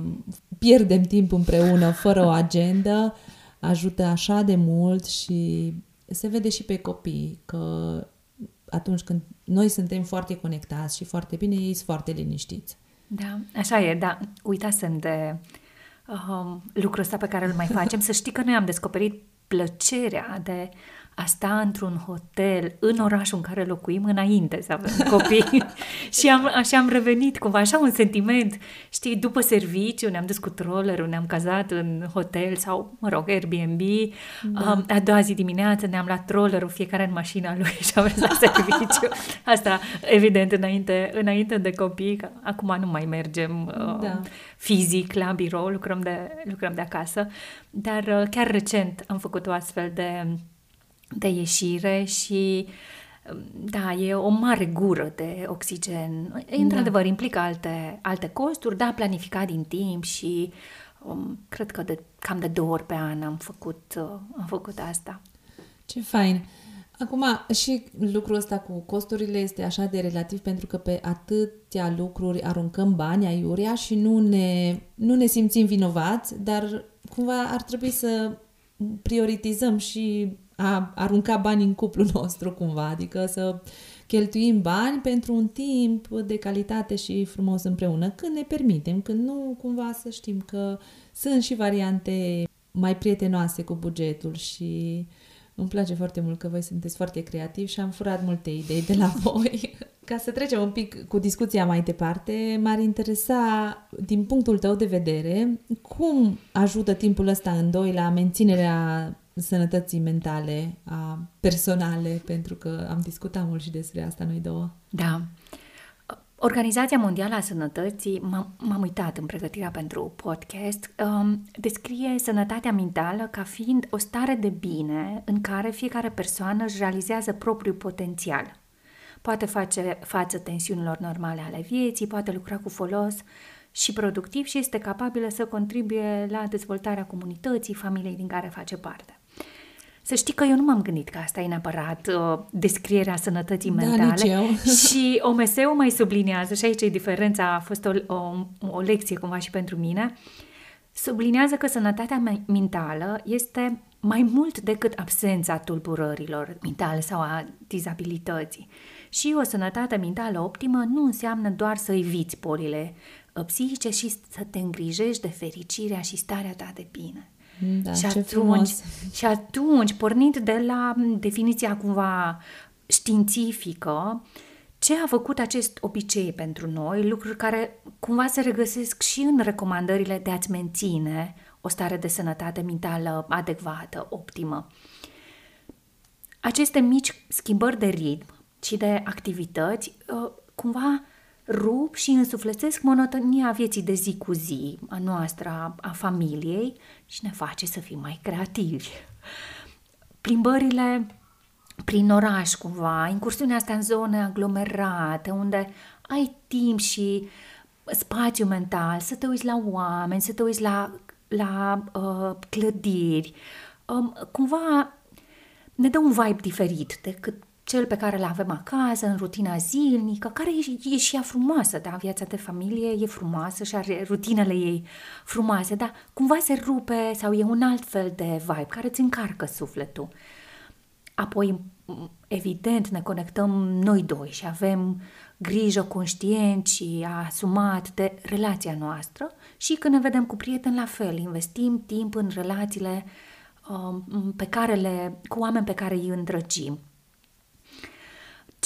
pierdem timp împreună, fără o agendă, ajută așa de mult și se vede și pe copii că atunci când noi suntem foarte conectați și foarte bine, ei sunt foarte liniștiți. Da, așa e, da. Uitasem de um, lucrul ăsta pe care îl mai facem. Să știi că noi am descoperit plăcerea de a sta într-un hotel în orașul în care locuim înainte să avem copii *laughs* și am, așa am revenit cumva, așa un sentiment, știi, după serviciu ne-am dus cu trollerul, ne-am cazat în hotel sau, mă rog, Airbnb, da. um, a doua zi dimineață ne-am luat trollerul fiecare în mașina lui *laughs* și am mers la *laughs* serviciu. Asta, evident, înainte, înainte de copii, că acum nu mai mergem uh, Da. fizic la birou, lucrăm de, lucrăm de acasă, dar uh, chiar recent am făcut o astfel de, de ieșire și da, e o mare gură de oxigen. E, într-adevăr, da. implică alte, alte costuri, da, planificat din timp și um, cred că de, cam de două ori pe an am făcut, uh, am făcut asta. Ce fain! Acum, și lucrul ăsta cu costurile este așa de relativ pentru că pe atâtea lucruri aruncăm bani aiurea și nu ne, nu ne simțim vinovați, dar cumva ar trebui să prioritizăm și a arunca bani în cuplul *laughs* nostru cumva, adică să cheltuim bani pentru un timp de calitate și frumos împreună, când ne permitem, când nu cumva să știm că sunt și variante mai prietenoase cu bugetul și îmi place foarte mult că voi sunteți foarte creativi și am furat multe idei de la *laughs* voi. Ca să trecem un pic cu discuția mai departe, m-ar interesa, din punctul tău de vedere, cum ajută timpul ăsta în doi la menținerea sănătății mentale, a personale, pentru că am discutat mult și despre asta noi două. Da. Organizația Mondială a Sănătății, m-am uitat în pregătirea pentru podcast, um, descrie sănătatea mentală ca fiind o stare de bine în care fiecare persoană își realizează propriul potențial. Poate face față tensiunilor normale ale vieții, poate lucra cu folos și productiv și este capabilă să contribuie la dezvoltarea comunității, familiei din care face parte. Să știi că eu nu m-am gândit că asta e neapărat uh, descrierea sănătății da, mentale. eu. *laughs* și OMS-ul mai subliniază, și aici e diferența, a fost o, o, o lecție cumva și pentru mine, subliniază că sănătatea mentală este mai mult decât absența tulburărilor mentale sau a dizabilității. Și o sănătate mentală optimă nu înseamnă doar să eviți bolile uh, psihice și să te îngrijești de fericirea și starea ta de bine. Da, și, ce atunci, frumos. și atunci, pornind de la definiția cumva științifică, ce a făcut acest obicei pentru noi, lucruri care cumva se regăsesc și în recomandările de a-ți menține o stare de sănătate mentală adecvată, optimă. Aceste mici schimbări de ritm și de activități uh, cumva rup și însuflețesc monotonia vieții de zi cu zi, a noastră, a familiei și ne face să fim mai creativi. Plimbările prin oraș, cumva, incursiunea asta în zone aglomerate, unde ai timp și spațiu mental, să te uiți la oameni, să te uiți la, la uh, clădiri, um, cumva ne dă un vibe diferit decât cel pe care îl avem acasă, în rutina zilnică, care e, e și ea frumoasă, da? Viața de familie e frumoasă și are rutinele ei frumoase, dar cumva se rupe sau e un alt fel de vibe care îți încarcă sufletul. Apoi, evident, ne conectăm noi doi și avem grijă conștient și asumat de relația noastră și când ne vedem cu prieteni, la fel, investim timp în relațiile um, pe care le, cu oameni pe care îi îndrăgim.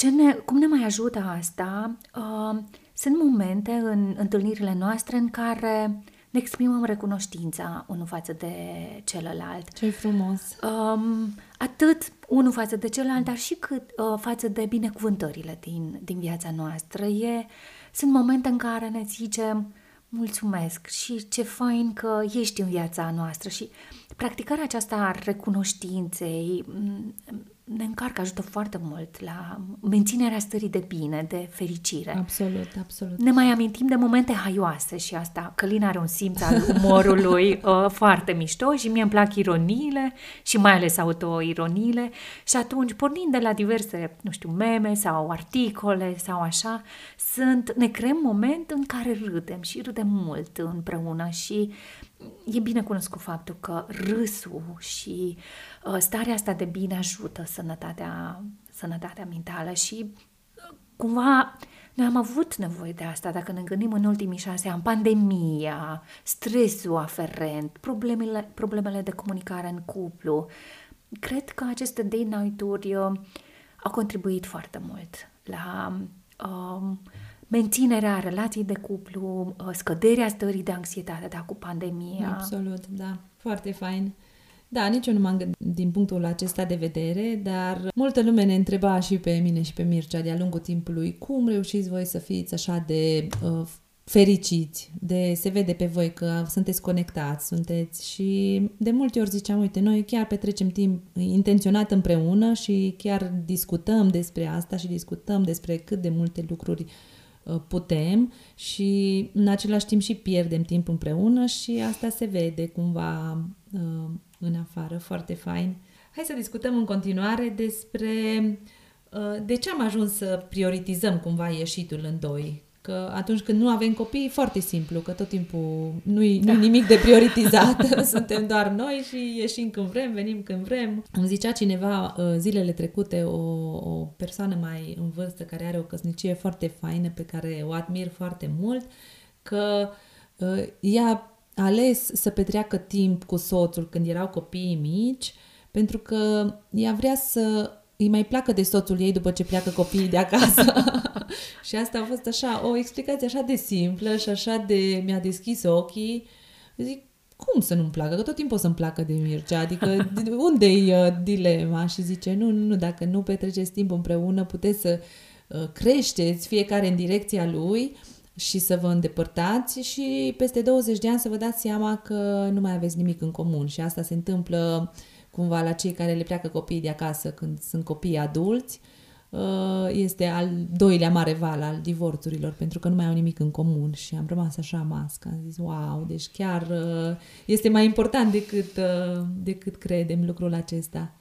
Ce ne, cum ne mai ajută asta? Uh, sunt momente în întâlnirile noastre în care ne exprimăm recunoștința unul față de celălalt. Ce frumos! Um, atât unul față de celălalt, dar și cât uh, față de binecuvântările din, din viața noastră. E, sunt momente în care ne zicem mulțumesc și ce fain că ești în viața noastră și practicarea aceasta a recunoștinței ne încarcă, ajută foarte mult la menținerea stării de bine, de fericire. Absolut, absolut. Ne mai amintim de momente haioase și asta. Călin are un simț al umorului *laughs* uh, foarte mișto și mie îmi plac ironiile și mai ales autoironiile și atunci, pornind de la diverse, nu știu, meme sau articole sau așa, sunt, ne creăm moment în care râdem și râdem mult împreună și e bine cunoscut faptul că râsul și uh, starea asta de bine ajută sănătatea, sănătatea mentală și uh, cumva noi am avut nevoie de asta, dacă ne gândim în ultimii șase ani, pandemia, stresul aferent, problemele, problemele de comunicare în cuplu. Cred că aceste day night-uri uh, au contribuit foarte mult la uh, menținerea relației de cuplu, uh, scăderea stării de anxietate, da, cu pandemia. Absolut, da. Foarte fain. Da, nici eu nu m-am gândit din punctul acesta de vedere, dar multă lume ne întreba și pe mine și pe Mircea de-a lungul timpului cum reușiți voi să fiți așa de uh, fericiți, de se vede pe voi că sunteți conectați, sunteți și de multe ori ziceam, uite, noi chiar petrecem timp intenționat împreună și chiar discutăm despre asta și discutăm despre cât de multe lucruri uh, putem și în același timp și pierdem timp împreună și asta se vede cumva uh, în afară, foarte fain. Hai să discutăm în continuare despre uh, de ce am ajuns să prioritizăm cumva ieșitul în doi Că atunci când nu avem copii, e foarte simplu, că tot timpul nu-i, nu nimic de prioritizat, *laughs* suntem doar noi și ieșim când vrem, venim când vrem. Îmi zicea cineva uh, zilele trecute, o, o persoană mai în vârstă care are o căsnicie foarte faină, pe care o admir foarte mult, că uh, ea a ales să petreacă timp cu soțul când erau copiii mici, pentru că ea vrea să îi mai placă de soțul ei după ce pleacă copiii de acasă. *laughs* și asta a fost așa, o explicație așa de simplă și așa de mi-a deschis ochii. Zic, cum să nu-mi placă? Că tot timpul o să-mi placă de Mircea. Adică *laughs* unde e uh, dilema? Și zice, nu, nu, dacă nu petreceți timp împreună, puteți să uh, creșteți fiecare în direcția lui și să vă îndepărtați și peste 20 de ani să vă dați seama că nu mai aveți nimic în comun. Și asta se întâmplă cumva la cei care le pleacă copiii de acasă când sunt copii adulți, uh, este al doilea mare val al divorțurilor, pentru că nu mai au nimic în comun și am rămas așa mască. Am zis, wow, deci chiar uh, este mai important decât, uh, decât credem lucrul acesta.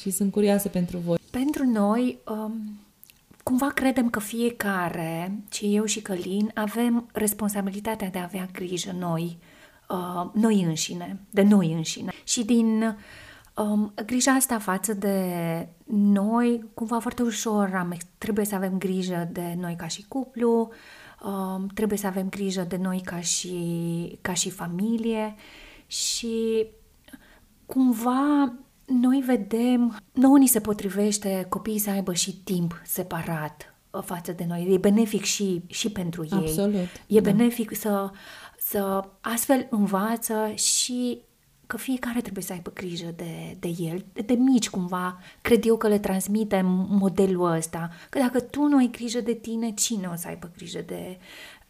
Și sunt curioasă pentru voi. Pentru noi, um, cumva credem că fiecare, ci eu și Călin, avem responsabilitatea de a avea grijă noi, uh, noi înșine, de noi înșine. Și din Um, grija asta față de noi, cumva foarte ușor, am, trebuie să avem grijă de noi ca și cuplu, um, trebuie să avem grijă de noi ca și, ca și familie și cumva noi vedem, nouă ni se potrivește copiii să aibă și timp separat uh, față de noi. E benefic și, și pentru ei. Absolut. E da. benefic să, să astfel învață și că fiecare trebuie să aibă grijă de, de el, de, de mici cumva, cred eu că le transmitem modelul ăsta, că dacă tu nu ai grijă de tine, cine o să aibă grijă de,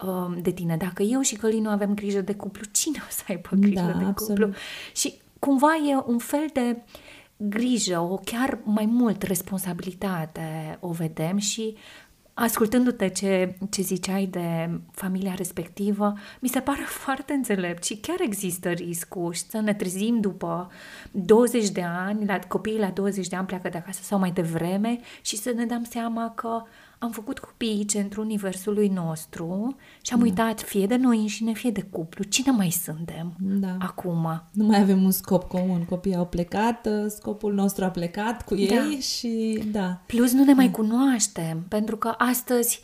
um, de tine? Dacă eu și Călin nu avem grijă de cuplu, *laughs* cine o să aibă grijă da, de absolut. cuplu? Și cumva e un fel de grijă, o chiar mai mult responsabilitate o vedem și ascultându-te ce, ce ziceai de familia respectivă, mi se pare foarte înțelept și chiar există riscul să ne trezim după 20 de ani, la copiii la 20 de ani pleacă de acasă sau mai devreme și să ne dăm seama că am făcut copiii centrul universului nostru și am da. uitat fie de noi înșine, fie de cuplu. Cine mai suntem da. acum? Nu mai avem un scop comun. Copiii au plecat, ă, scopul nostru a plecat cu da. ei da. și da. Plus nu ne mai cunoaștem, pentru că astăzi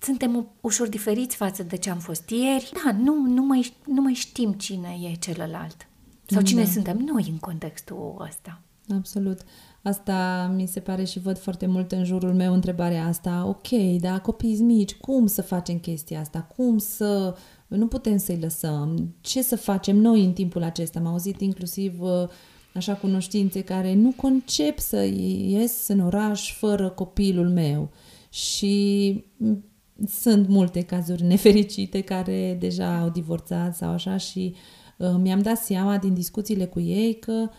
suntem ușor diferiți față de ce am fost ieri. Da, nu, nu, mai, nu mai știm cine e celălalt. Sau cine da. suntem noi în contextul ăsta. Absolut. Asta mi se pare și văd foarte mult în jurul meu întrebarea asta. Ok, da, copii mici, cum să facem chestia asta? Cum să... Nu putem să-i lăsăm. Ce să facem noi în timpul acesta? Am auzit inclusiv uh, așa cunoștințe care nu concep să ies în oraș fără copilul meu. Și sunt multe cazuri nefericite care deja au divorțat sau așa și uh, mi-am dat seama din discuțiile cu ei că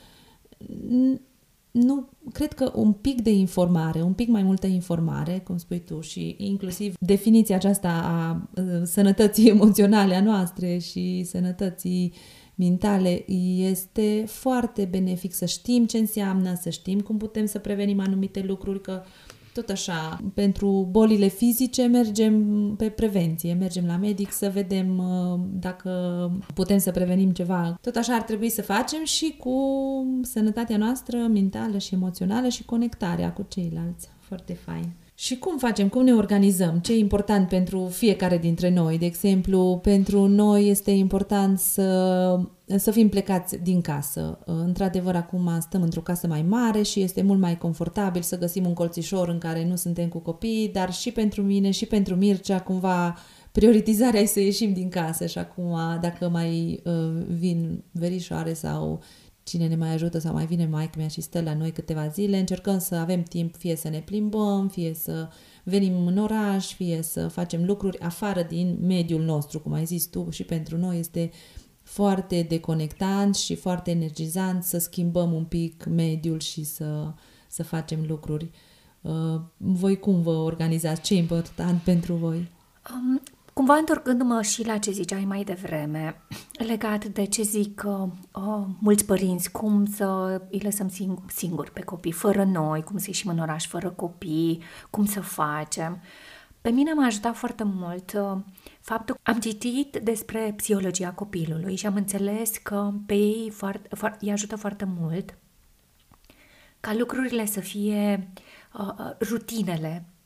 nu, cred că un pic de informare, un pic mai multă informare, cum spui tu, și inclusiv definiția aceasta a sănătății *laughs* emoționale a noastre și sănătății mentale este foarte benefic. Să știm ce înseamnă, să știm cum putem să prevenim anumite lucruri, că tot așa, pentru bolile fizice mergem pe prevenție, mergem la medic să vedem uh, dacă putem să prevenim ceva. Tot așa ar trebui să facem și cu sănătatea noastră mentală și emoțională și conectarea cu ceilalți. Foarte fain. Și cum facem? Cum ne organizăm? Ce e important pentru fiecare dintre noi? De exemplu, pentru noi este important să, să fim plecați din casă. Într-adevăr, acum stăm într-o casă mai mare și este mult mai confortabil să găsim un colțișor în care nu suntem cu copii, dar și pentru mine și pentru Mircea, cumva, prioritizarea e să ieșim din casă și acum, dacă mai uh, vin verișoare sau cine ne mai ajută sau mai vine mai mea și stă la noi câteva zile, încercăm să avem timp fie să ne plimbăm, fie să venim în oraș, fie să facem lucruri afară din mediul nostru, cum ai zis tu, și pentru noi este foarte deconectant și foarte energizant să schimbăm un pic mediul și să, să facem lucruri. Uh, voi cum vă organizați? Ce e important pentru voi? Um, cumva întorcându-mă și la ce ziceai mai devreme, legat de ce zic uh, uh, mulți părinți, cum să îi lăsăm sing- singuri pe copii, fără noi, cum să ieșim în oraș fără copii, cum să facem. Pe mine m-a ajutat foarte mult uh, faptul că am citit despre psihologia copilului și am înțeles că pe ei foarte, foarte, îi ajută foarte mult ca lucrurile să fie uh, uh rutinele, uh,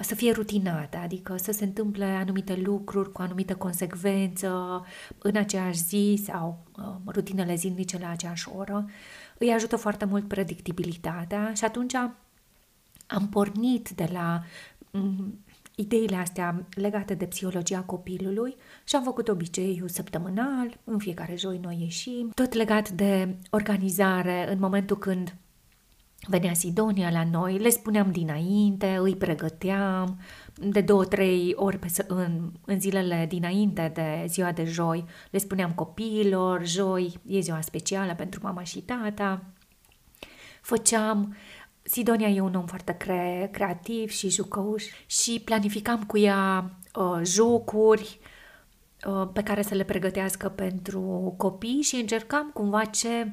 să fie rutinate, adică să se întâmple anumite lucruri cu anumită consecvență în aceeași zi sau uh, rutinele zilnice la aceeași oră, îi ajută foarte mult predictibilitatea și atunci am pornit de la mm, ideile astea legate de psihologia copilului și am făcut obiceiul săptămânal, în fiecare joi noi ieșim, tot legat de organizare în momentul când venea Sidonia la noi, le spuneam dinainte, îi pregăteam de două, trei ori pe, în, în zilele dinainte de ziua de joi, le spuneam copiilor, joi e ziua specială pentru mama și tata, făceam Sidonia e un om foarte cre- creativ și jucăuș și planificam cu ea uh, jocuri uh, pe care să le pregătească pentru copii și încercam cumva ce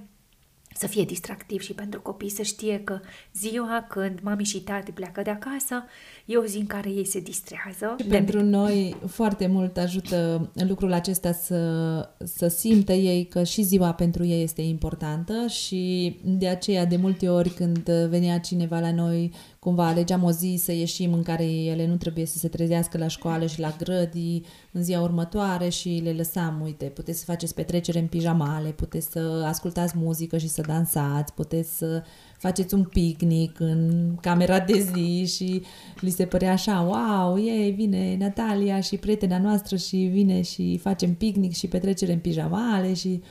să fie distractiv și pentru copii, să știe că ziua când mami și tati pleacă de acasă e o zi în care ei se distrează. Și pentru noi foarte mult ajută lucrul acesta să, să simtă ei că și ziua pentru ei este importantă și de aceea de multe ori când venea cineva la noi cumva alegeam o zi să ieșim în care ele nu trebuie să se trezească la școală și la grădii în ziua următoare și le lăsam, uite, puteți să faceți petrecere în pijamale, puteți să ascultați muzică și să dansați, puteți să faceți un picnic în camera de zi și li se părea așa, wow, e, vine Natalia și prietena noastră și vine și facem picnic și petrecere în pijamale și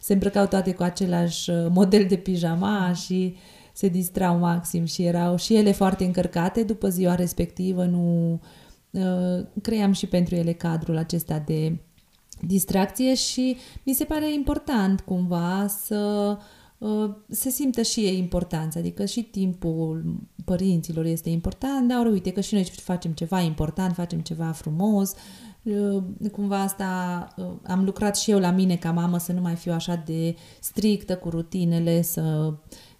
se îmbrăcau toate cu același uh, model de pijama și se distrau maxim și erau și ele foarte încărcate după ziua respectivă, nu uh, cream și pentru ele cadrul acesta de distracție și mi se pare important cumva să uh, se simtă și ei importanța, adică și timpul părinților este important, dar uite că și noi facem ceva important, facem ceva frumos, uh, cumva asta uh, am lucrat și eu la mine ca mamă să nu mai fiu așa de strictă cu rutinele, să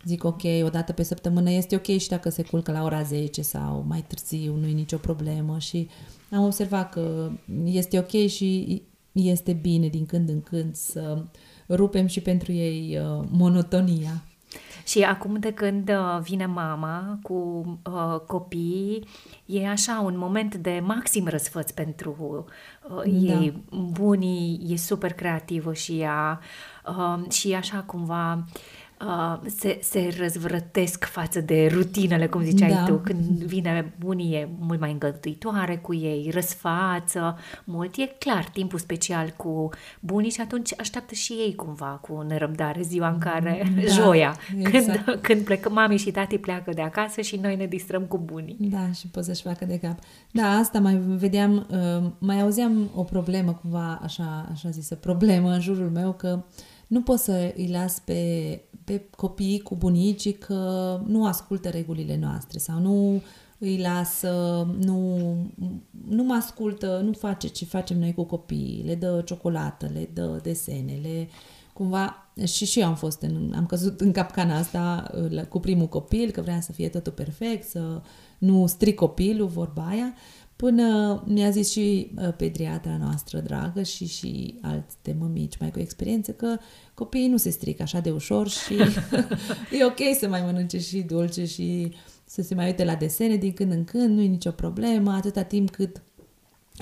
zic ok, o dată pe săptămână este ok și dacă se culcă la ora 10 sau mai târziu, nu e nicio problemă și am observat că este ok și este bine din când în când să rupem și pentru ei uh, monotonia. Și acum de când uh, vine mama cu uh, copii, e așa un moment de maxim răsfăț pentru uh, da. ei. Bunii e super creativă și ea uh, și așa cumva uh, uh, se, se răzvrătesc față de rutinele, cum ziceai da. tu. Când vine bunii e mult mai îngăduitoare cu ei, răsfață mult. E clar timpul special cu bunii și atunci așteaptă și ei cumva cu nerăbdare ziua în care, da, *laughs* joia, exact. *laughs* când, când plecă mami și tati pleacă de acasă și noi ne distrăm cu bunii. Da, și poți să-și facă de cap. Da, asta mai vedeam, uh, mai auzeam o problemă cumva, așa, așa zisă, problemă în jurul meu, că nu pot să îi las pe pe copii cu bunicii că nu ascultă regulile noastre sau nu îi lasă, nu, nu mă ascultă, nu face ce facem noi cu copiii, le dă ciocolată, le dă desene, le cumva și și eu am fost în, am căzut în capcana asta cu primul copil, că vrea să fie totul perfect, să nu stric copilul, vorba aia, Până mi-a zis și uh, pediatra noastră dragă și și alte mămici mai cu experiență că copiii nu se strică așa de ușor și *laughs* *laughs* e ok să mai mănânce și dulce și să se mai uite la desene din când în când, nu e nicio problemă, atâta timp cât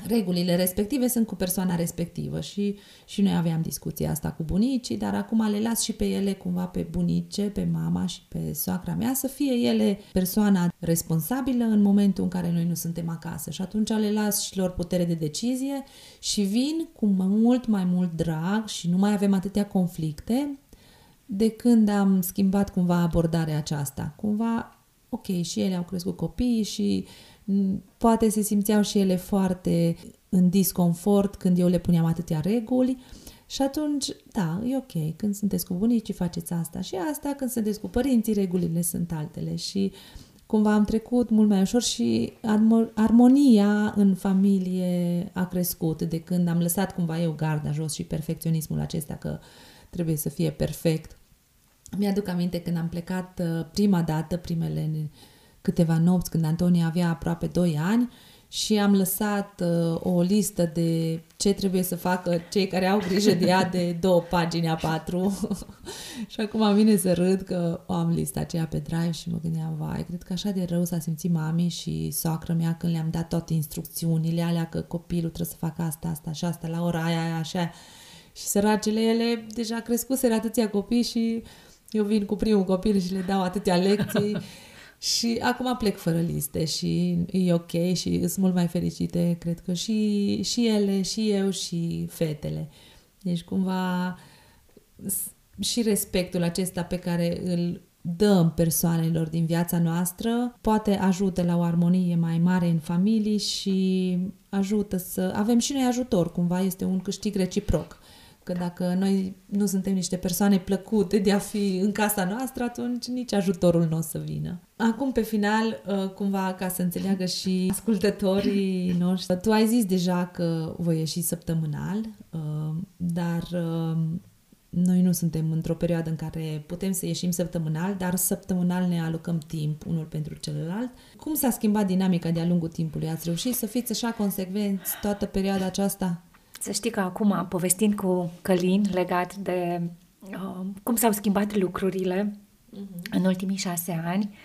regulile respective sunt cu persoana respectivă și, și noi aveam discuția asta cu bunicii, dar acum le las și pe ele cumva pe bunice, pe mama și pe soacra mea să fie ele persoana responsabilă în momentul în care noi nu suntem acasă și atunci le las și lor putere de decizie și vin cu mult mai mult drag și nu mai avem atâtea conflicte de când am schimbat cumva abordarea aceasta. Cumva, ok, și ele au crescut copii și Poate se simțeau și ele foarte în disconfort când eu le puneam atâtea reguli și atunci, da, e ok, când sunteți cu bunicii faceți asta și asta, când sunteți cu părinții, regulile sunt altele și cumva am trecut mult mai ușor și armonia în familie a crescut de când am lăsat cumva eu garda jos și perfecționismul acesta că trebuie să fie perfect. Mi-aduc aminte când am plecat uh, prima dată, primele câteva nopți, când Antonia avea aproape 2 ani și am lăsat uh, o listă de ce trebuie să facă cei care au grijă de ea de două pagini a patru. *laughs* și acum vine să râd că o am lista aceea pe drive și mă gândeam, vai, cred că așa de rău s-a simțit mami și soacră mea când le-am dat toate instrucțiunile alea că copilul trebuie să facă asta, asta și asta la ora aia, aia, așa. Și săracele ele deja crescuseră atâția copii și eu vin cu primul copil și le dau atâtea lecții. *laughs* Și acum plec fără liste și e ok și sunt mult mai fericite, cred că și, și ele, și eu, și fetele. Deci cumva și respectul acesta pe care îl dăm persoanelor din viața noastră poate ajută la o armonie mai mare în familii și ajută să avem și noi ajutor, cumva este un câștig reciproc. Că dacă noi nu suntem niște persoane plăcute de a fi în casa noastră, atunci nici ajutorul nu o să vină. Acum, pe final, uh, cumva ca să înțeleagă și ascultătorii noștri, tu ai zis deja că voi ieși săptămânal, uh, dar uh, noi nu suntem într-o perioadă în care putem să ieșim săptămânal, dar săptămânal ne alocăm timp unul pentru celălalt. Cum s-a schimbat dinamica de-a lungul timpului? Ați reușit să fiți așa consecvenți toată perioada aceasta? Să știi că acum, povestind cu Călin legat de uh, cum s-au schimbat lucrurile uh-huh. în ultimii șase ani,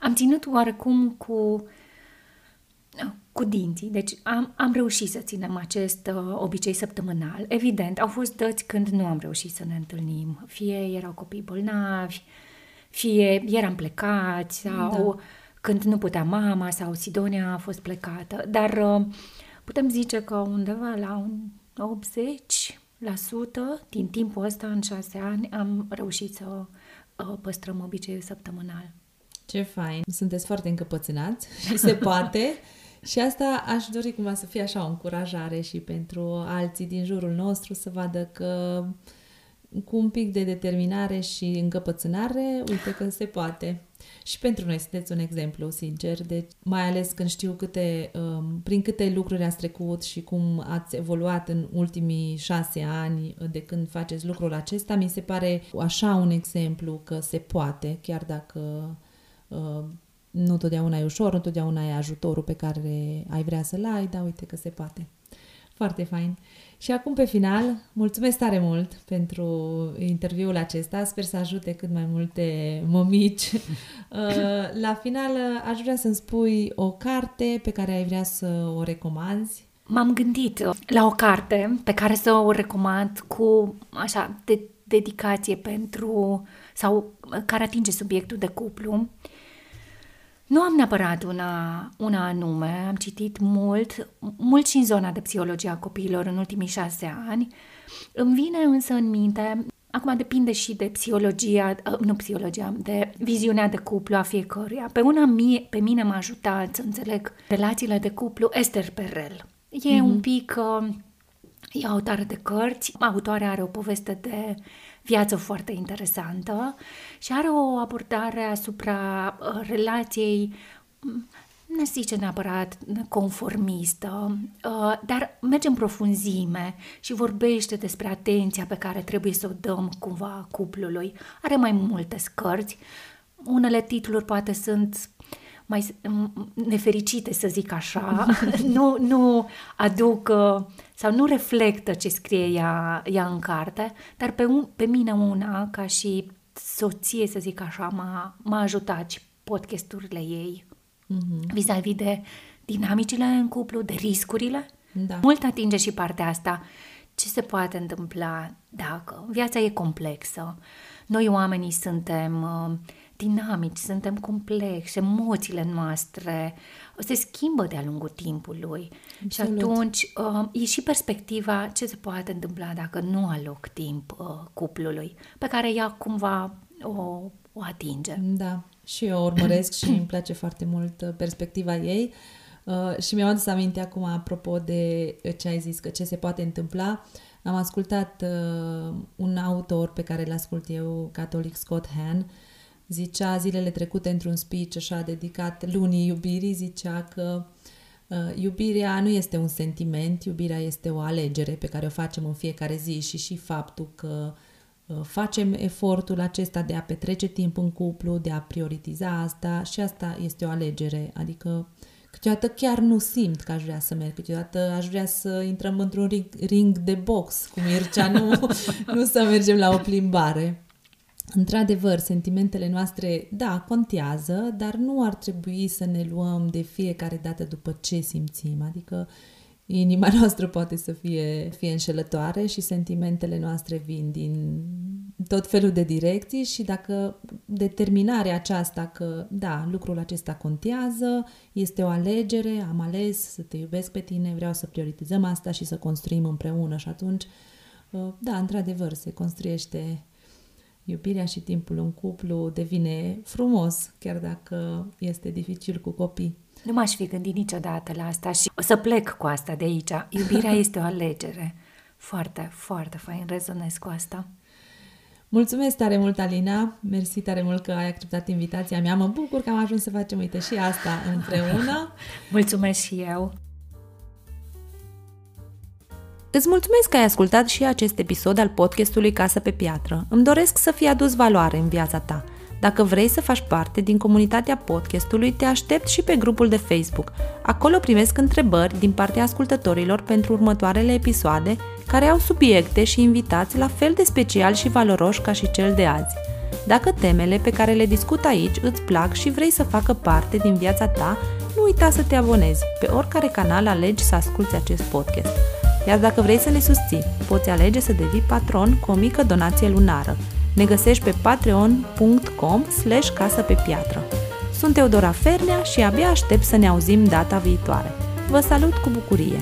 am ținut oarecum cu cu dinții. Deci am, am reușit să ținem acest uh, obicei săptămânal. Evident, au fost dăți când nu am reușit să ne întâlnim. Fie erau copii bolnavi, fie eram plecați sau da. când nu putea mama sau Sidonia a fost plecată. Dar uh, putem zice că undeva la un 80% din timpul ăsta, în șase ani, am reușit să uh, păstrăm obiceiul săptămânal. Ce fain! Sunteți foarte încăpățânați *laughs* și se poate. și asta aș dori cumva să fie așa o încurajare și pentru alții din jurul nostru să vadă că cu un pic de determinare și încăpățânare, uite că se poate. Și pentru noi sunteți un exemplu, sincer, deci, mai ales când știu câte, um, prin câte lucruri ați trecut și cum ați evoluat în ultimii șase ani de când faceți lucrul acesta, mi se pare așa un exemplu că se poate, chiar dacă uh, nu totdeauna e ușor, nu totdeauna e ajutorul pe care ai vrea să-l ai, dar uite că se poate. Foarte fain. Și acum, pe final, mulțumesc tare mult pentru interviul acesta. Sper să ajute cât mai multe mămici. *laughs* Uh, la final, aș vrea să-mi spui o carte pe care ai vrea să o recomanzi. M-am gândit la o carte pe care să o recomand cu, așa, de dedicație pentru, sau care atinge subiectul de cuplu. Uh, nu am neapărat una, una anume, am citit mult, mult și în zona de psihologie a copiilor în ultimii șase ani. Îmi vine însă în minte, acum depinde și de psihologia, uh, nu psihologia, de viziunea de cuplu a fiecăruia. Pe una mie, pe mine m-a ajutat să înțeleg relațiile de cuplu Esther Perel. E mm-hmm. un pic, uh, e autară de cărți, autoarea are o poveste de viață foarte interesantă și are o abordare asupra uh, relației mm, nu zice neapărat conformistă, uh, dar merge în profunzime și vorbește despre atenția pe care trebuie să o dăm cumva cuplului. Are mai multe scărți, unele titluri poate sunt mai nefericite, să zic așa, *laughs* nu, nu aduc uh, sau nu reflectă ce scrie ea, ea în carte, dar pe, un, pe mine una, ca și soție, să zic așa, m-a, m-a ajutat și podcasturile ei mm-hmm. vis-a-vis de dinamicile în cuplu, de riscurile. Da. Mult atinge și partea asta. Ce se poate întâmpla dacă viața e complexă? Noi oamenii suntem uh, dinamici, suntem complexi, emoțiile noastre se schimbă de-a lungul timpului. Absolut. Și atunci uh, e și perspectiva ce se poate întâmpla dacă nu aloc timp uh, cuplului, pe care ea cumva o, o atinge. Da, și eu urmăresc și îmi place foarte mult uh, perspectiva ei. Uh, și mi-am adus aminte acum, apropo de ce ai zis, că ce se poate întâmpla. Am ascultat uh, un autor pe care îl ascult eu, catolic Scott Hahn, zicea zilele trecute într-un speech așa dedicat lunii iubirii, zicea că uh, iubirea nu este un sentiment, iubirea este o alegere pe care o facem în fiecare zi și și faptul că uh, facem efortul acesta de a petrece timp în cuplu, de a prioritiza asta și asta este o alegere, adică câteodată chiar nu simt că aș vrea să merg, câteodată aș vrea să intrăm într-un ring, ring de box cu Mircea, nu, *laughs* nu să mergem la o plimbare. Într-adevăr, sentimentele noastre, da, contează, dar nu ar trebui să ne luăm de fiecare dată după ce simțim. Adică inima *laughs* noastră poate să fie, fie înșelătoare și sentimentele noastre vin din tot felul de direcții și dacă determinarea aceasta că, da, lucrul acesta contează, este o alegere, am ales să te iubesc pe tine, vreau să prioritizăm asta și să construim împreună și atunci, da, într-adevăr, se construiește iubirea și timpul în cuplu devine frumos, chiar dacă este dificil cu copii. Nu m-aș fi gândit niciodată la asta și o să plec cu asta de aici. Iubirea *laughs* este o alegere. Foarte, foarte fain rezonez cu asta. Mulțumesc tare mult, Alina. Mersi tare mult că ai acceptat invitația mea. Mă bucur că am ajuns să facem, uite, și asta *laughs* împreună. Mulțumesc și eu. Îți mulțumesc că ai ascultat și acest episod al podcastului Casă pe Piatră. Îmi doresc să fie adus valoare în viața ta. Dacă vrei să faci parte din comunitatea podcastului, te aștept și pe grupul de Facebook. Acolo primesc întrebări din partea ascultătorilor pentru următoarele episoade, care au subiecte și invitați la fel de special și valoroși ca și cel de azi. Dacă temele pe care le discut aici îți plac și vrei să facă parte din viața ta, nu uita să te abonezi pe oricare canal alegi să asculti acest podcast. Iar dacă vrei să ne susții, poți alege să devii patron cu o mică donație lunară. Ne găsești pe patreon.com slash casă pe piatră. Sunt Teodora Fernea și abia aștept să ne auzim data viitoare. Vă salut cu bucurie!